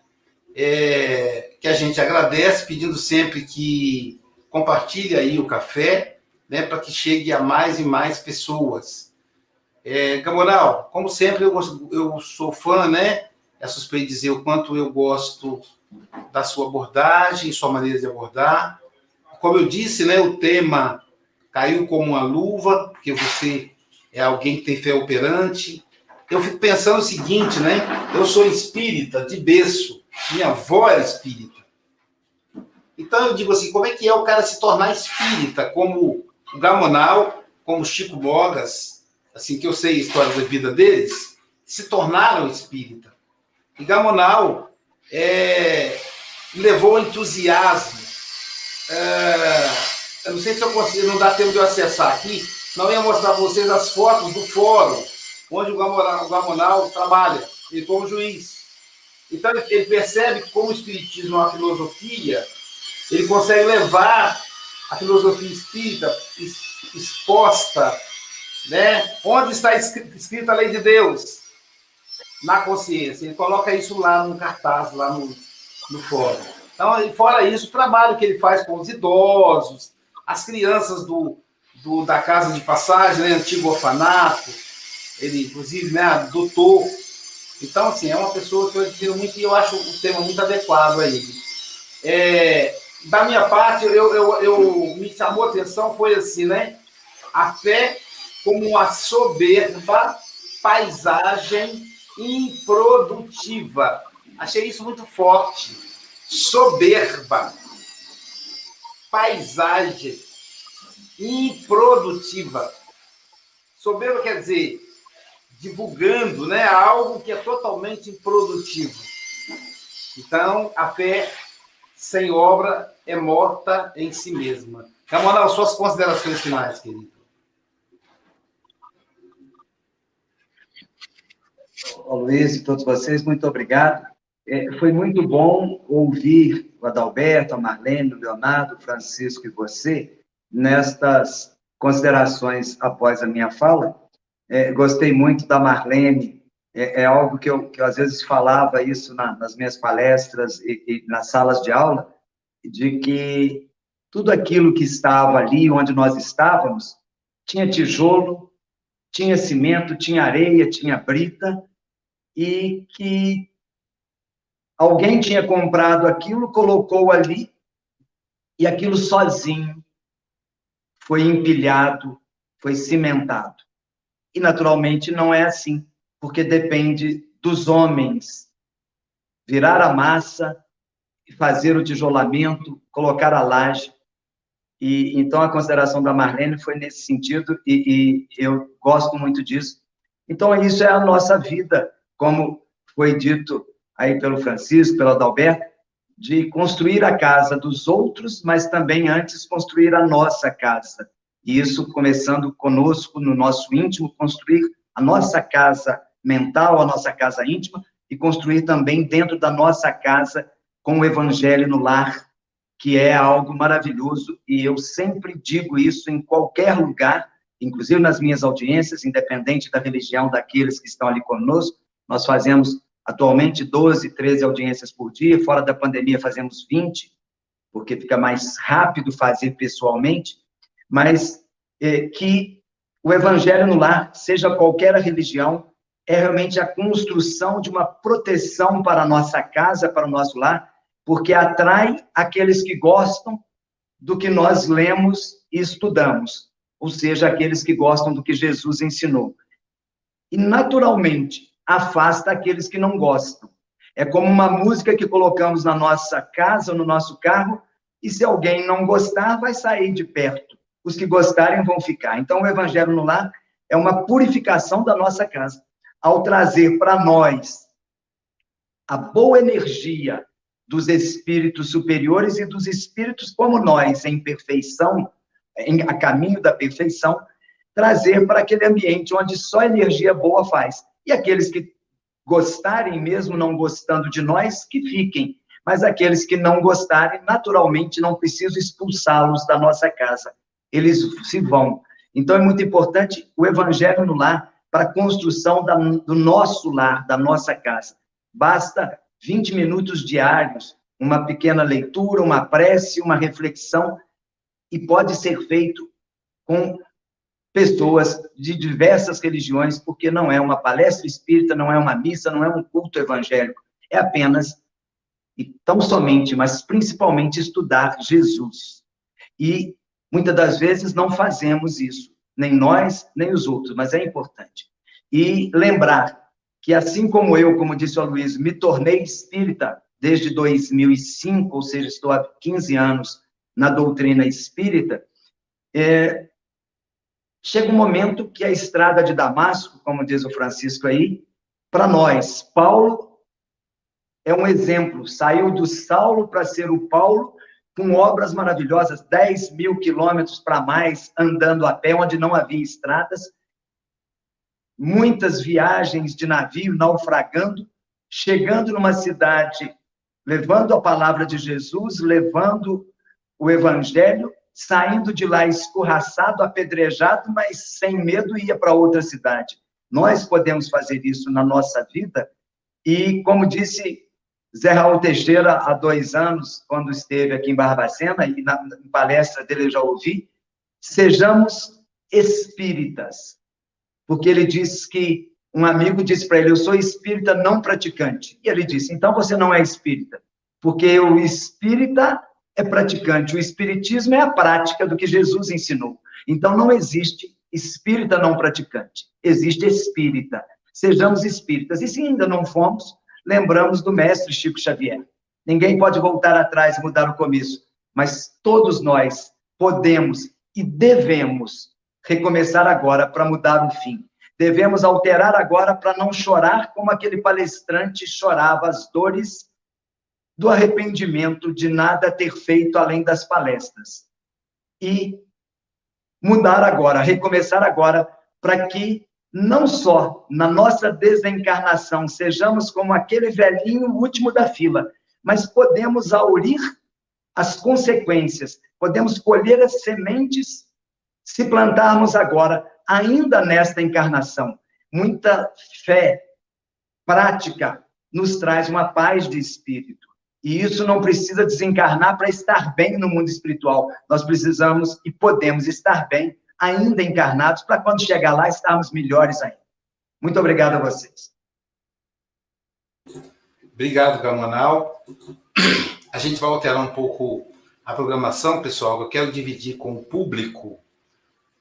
S1: é, que a gente agradece, pedindo sempre que compartilhe aí o café, né, para que chegue a mais e mais pessoas. É, Gamoral, como sempre, eu, eu sou fã, né? É suspeito dizer o quanto eu gosto da sua abordagem, sua maneira de abordar. Como eu disse, né, o tema caiu como uma luva, porque você é alguém que tem fé operante. Eu fico pensando o seguinte, né? Eu sou espírita de berço, minha avó era espírita. Então eu digo assim, como é que é o cara se tornar espírita, como o Gamonal, como Chico Bogas, assim que eu sei a história da vida deles, se tornaram espírita. E Gamonal é, levou entusiasmo. É, eu não sei se eu consigo, não dá tempo de eu acessar aqui, não ia mostrar para vocês as fotos do fórum onde o Gamonal, o Gamonal trabalha, ele como juiz. Então ele percebe que como o espiritismo é uma filosofia, ele consegue levar a filosofia espírita exposta, né? Onde está escrita a lei de Deus? Na consciência. Ele coloca isso lá no cartaz, lá no, no fórum. Então, fora isso, o trabalho que ele faz com os idosos, as crianças do, do da casa de passagem, né? antigo orfanato, ele, inclusive, né, adotou. Então, assim, é uma pessoa que eu admiro muito e eu acho o tema muito adequado a ele. É, da minha parte, eu, eu, eu me chamou a atenção foi assim, né? A fé como uma soberba paisagem improdutiva. Achei isso muito forte. Soberba. Paisagem improdutiva. Soberba quer dizer divulgando, né, algo que é totalmente improdutivo. Então, a fé sem obra é morta em si mesma. Camonal, suas considerações finais, querido.
S6: Luiz e todos vocês, muito obrigado. É, foi muito bom ouvir o Adalberto, a Marlene, o Leonardo, o Francisco e você nestas considerações após a minha fala. É, gostei muito da Marlene é, é algo que eu, que eu, às vezes falava isso na, nas minhas palestras e, e nas salas de aula, de que tudo aquilo que estava ali onde nós estávamos tinha tijolo, tinha cimento, tinha areia, tinha brita, e que alguém tinha comprado aquilo, colocou ali, e aquilo sozinho foi empilhado, foi cimentado. E, naturalmente, não é assim porque depende dos homens virar a massa, fazer o tijolamento, colocar a laje. E então a consideração da Marlene foi nesse sentido e, e eu gosto muito disso. Então isso é a nossa vida como foi dito aí pelo Francisco, pelo Adalberto, de construir a casa dos outros, mas também antes construir a nossa casa. E isso começando conosco, no nosso íntimo, construir a nossa casa mental, a nossa casa íntima, e construir também dentro da nossa casa com o evangelho no lar, que é algo maravilhoso, e eu sempre digo isso em qualquer lugar, inclusive nas minhas audiências, independente da religião daqueles que estão ali conosco, nós fazemos atualmente 12, 13 audiências por dia, fora da pandemia fazemos 20, porque fica mais rápido fazer pessoalmente, mas é, que o evangelho no lar, seja qualquer religião, é realmente a construção de uma proteção para a nossa casa, para o nosso lar, porque atrai aqueles que gostam do que nós lemos e estudamos, ou seja, aqueles que gostam do que Jesus ensinou. E, naturalmente, afasta aqueles que não gostam. É como uma música que colocamos na nossa casa ou no nosso carro, e se alguém não gostar, vai sair de perto. Os que gostarem vão ficar. Então, o Evangelho no Lar é uma purificação da nossa casa, ao trazer para nós a boa energia dos espíritos superiores e dos espíritos como nós, em perfeição, em, a caminho da perfeição, trazer para aquele ambiente onde só energia boa faz. Aqueles que gostarem, mesmo não gostando de nós, que fiquem. Mas aqueles que não gostarem, naturalmente, não preciso expulsá-los da nossa casa. Eles se vão. Então, é muito importante o evangelho no lar para a construção da, do nosso lar, da nossa casa. Basta 20 minutos diários, uma pequena leitura, uma prece, uma reflexão, e pode ser feito com pessoas de diversas religiões, porque não é uma palestra espírita, não é uma missa, não é um culto evangélico, é apenas e tão somente, mas principalmente estudar Jesus. E muitas das vezes não fazemos isso, nem nós, nem os outros, mas é importante. E lembrar que assim como eu, como disse o Luiz, me tornei espírita desde 2005, ou seja, estou há 15 anos na doutrina espírita, é, chega um momento que a estrada de Damasco, como diz o Francisco aí, para nós, Paulo é um exemplo, saiu do Saulo para ser o Paulo, com obras maravilhosas, 10 mil quilômetros para mais, andando a pé, onde não havia estradas, muitas viagens de navio naufragando, chegando numa cidade, levando a palavra de Jesus, levando o evangelho, saindo de lá escorraçado, apedrejado, mas sem medo ia para outra cidade. Nós podemos fazer isso na nossa vida e, como disse Zé Raul Teixeira há dois anos, quando esteve aqui em Barbacena, e na palestra dele eu já ouvi, sejamos espíritas, porque ele disse que um amigo disse para ele: Eu sou espírita não praticante. E ele disse: Então você não é espírita, porque o espírita é praticante, o espiritismo é a prática do que Jesus ensinou. Então não existe espírita não praticante, existe espírita. Sejamos espíritas. E se ainda não fomos, lembramos do mestre Chico Xavier. Ninguém pode voltar atrás e mudar o começo, mas todos nós podemos e devemos recomeçar agora para mudar o fim. Devemos alterar agora para não chorar como aquele palestrante chorava as dores do arrependimento de nada ter feito além das palestras. E mudar agora, recomeçar agora, para que não só na nossa desencarnação sejamos como aquele velhinho último da fila, mas podemos aurir as consequências, podemos colher as sementes se plantarmos agora, ainda nesta encarnação, muita fé prática nos traz uma paz de espírito. E isso não precisa desencarnar para estar bem no mundo espiritual. Nós precisamos e podemos estar bem, ainda encarnados, para quando chegar lá estarmos melhores ainda. Muito obrigado a vocês.
S1: Obrigado, Gamonal. A gente vai alterar um pouco a programação, pessoal. Eu quero dividir com o público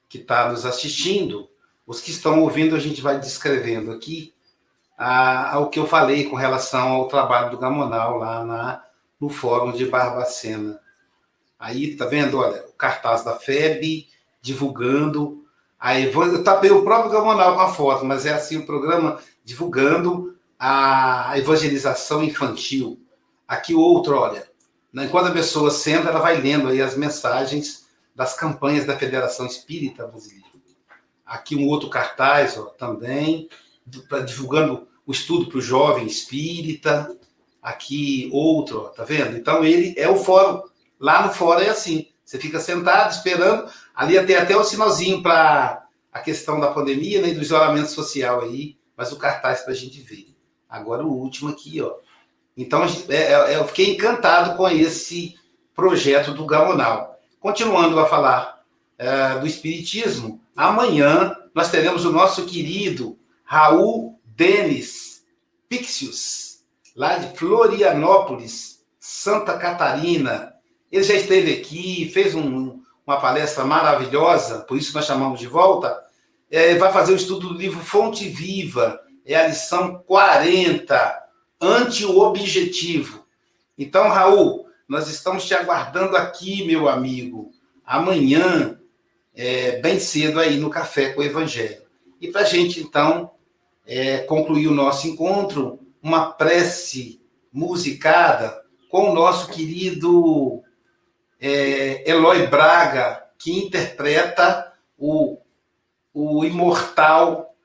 S1: que está nos assistindo, os que estão ouvindo, a gente vai descrevendo aqui ao que eu falei com relação ao trabalho do Gamonal lá na, no Fórum de Barbacena. Aí, tá vendo? Olha, o cartaz da FEB divulgando. Aí, eu tapei o próprio Gamonal com a foto, mas é assim o programa divulgando a evangelização infantil. Aqui outro, olha, né, enquanto a pessoa senta, ela vai lendo aí as mensagens das campanhas da Federação Espírita Brasileira. Aqui um outro cartaz ó, também, divulgando o estudo para o jovem espírita. Aqui outro, ó, tá vendo? Então ele é o fórum. Lá no fórum é assim: você fica sentado esperando. Ali tem até o sinalzinho para a questão da pandemia né, do isolamento social aí, mas o cartaz para a gente ver. Agora o último aqui, ó. Então é, é, eu fiquei encantado com esse projeto do Gamonal. Continuando a falar é, do Espiritismo, amanhã nós teremos o nosso querido Raul Denis Pixius, lá de Florianópolis, Santa Catarina. Ele já esteve aqui, fez um, uma palestra maravilhosa, por isso nós chamamos de volta. É, vai fazer o estudo do livro Fonte Viva, é a lição 40, ante o objetivo. Então, Raul, nós estamos te aguardando aqui, meu amigo, amanhã, é, bem cedo aí no Café com o Evangelho. E para a gente, então, é, concluir o nosso encontro, uma prece musicada com o nosso querido é, Eloy Braga, que interpreta o, o imortal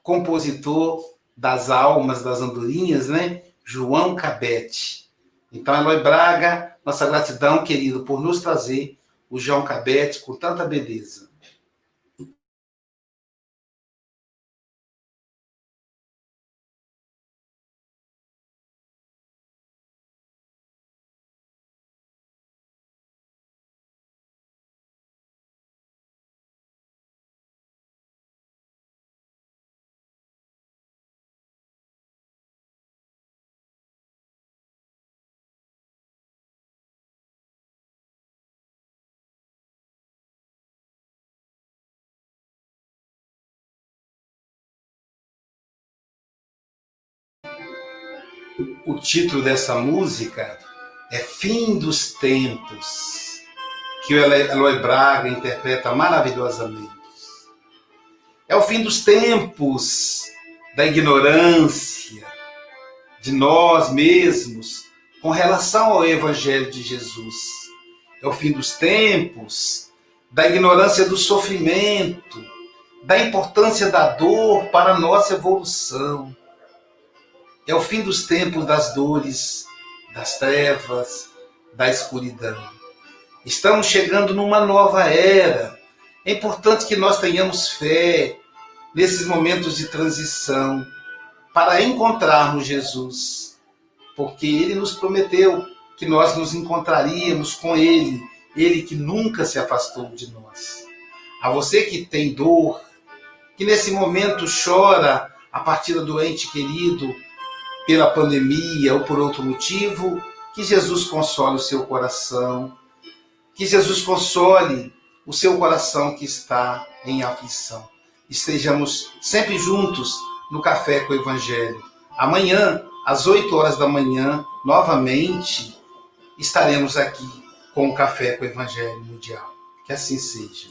S1: compositor das almas das andorinhas, né? João Cabete. Então, Eloy Braga, nossa gratidão, querido, por nos trazer o João Cabete com tanta beleza. O título dessa música é Fim dos Tempos, que o Eloy Braga interpreta maravilhosamente. É o fim dos tempos da ignorância de nós mesmos com relação ao Evangelho de Jesus. É o fim dos tempos da ignorância do sofrimento, da importância da dor para a nossa evolução é o fim dos tempos das dores, das trevas, da escuridão. Estamos chegando numa nova era. É importante que nós tenhamos fé nesses momentos de transição para encontrarmos Jesus, porque ele nos prometeu que nós nos encontraríamos com ele, ele que nunca se afastou de nós. A você que tem dor, que nesse momento chora a partida do ente querido, pela pandemia ou por outro motivo, que Jesus console o seu coração, que Jesus console o seu coração que está em aflição. Estejamos sempre juntos no Café com o Evangelho. Amanhã, às 8 horas da manhã, novamente, estaremos aqui com o Café com o Evangelho Mundial. Que assim seja.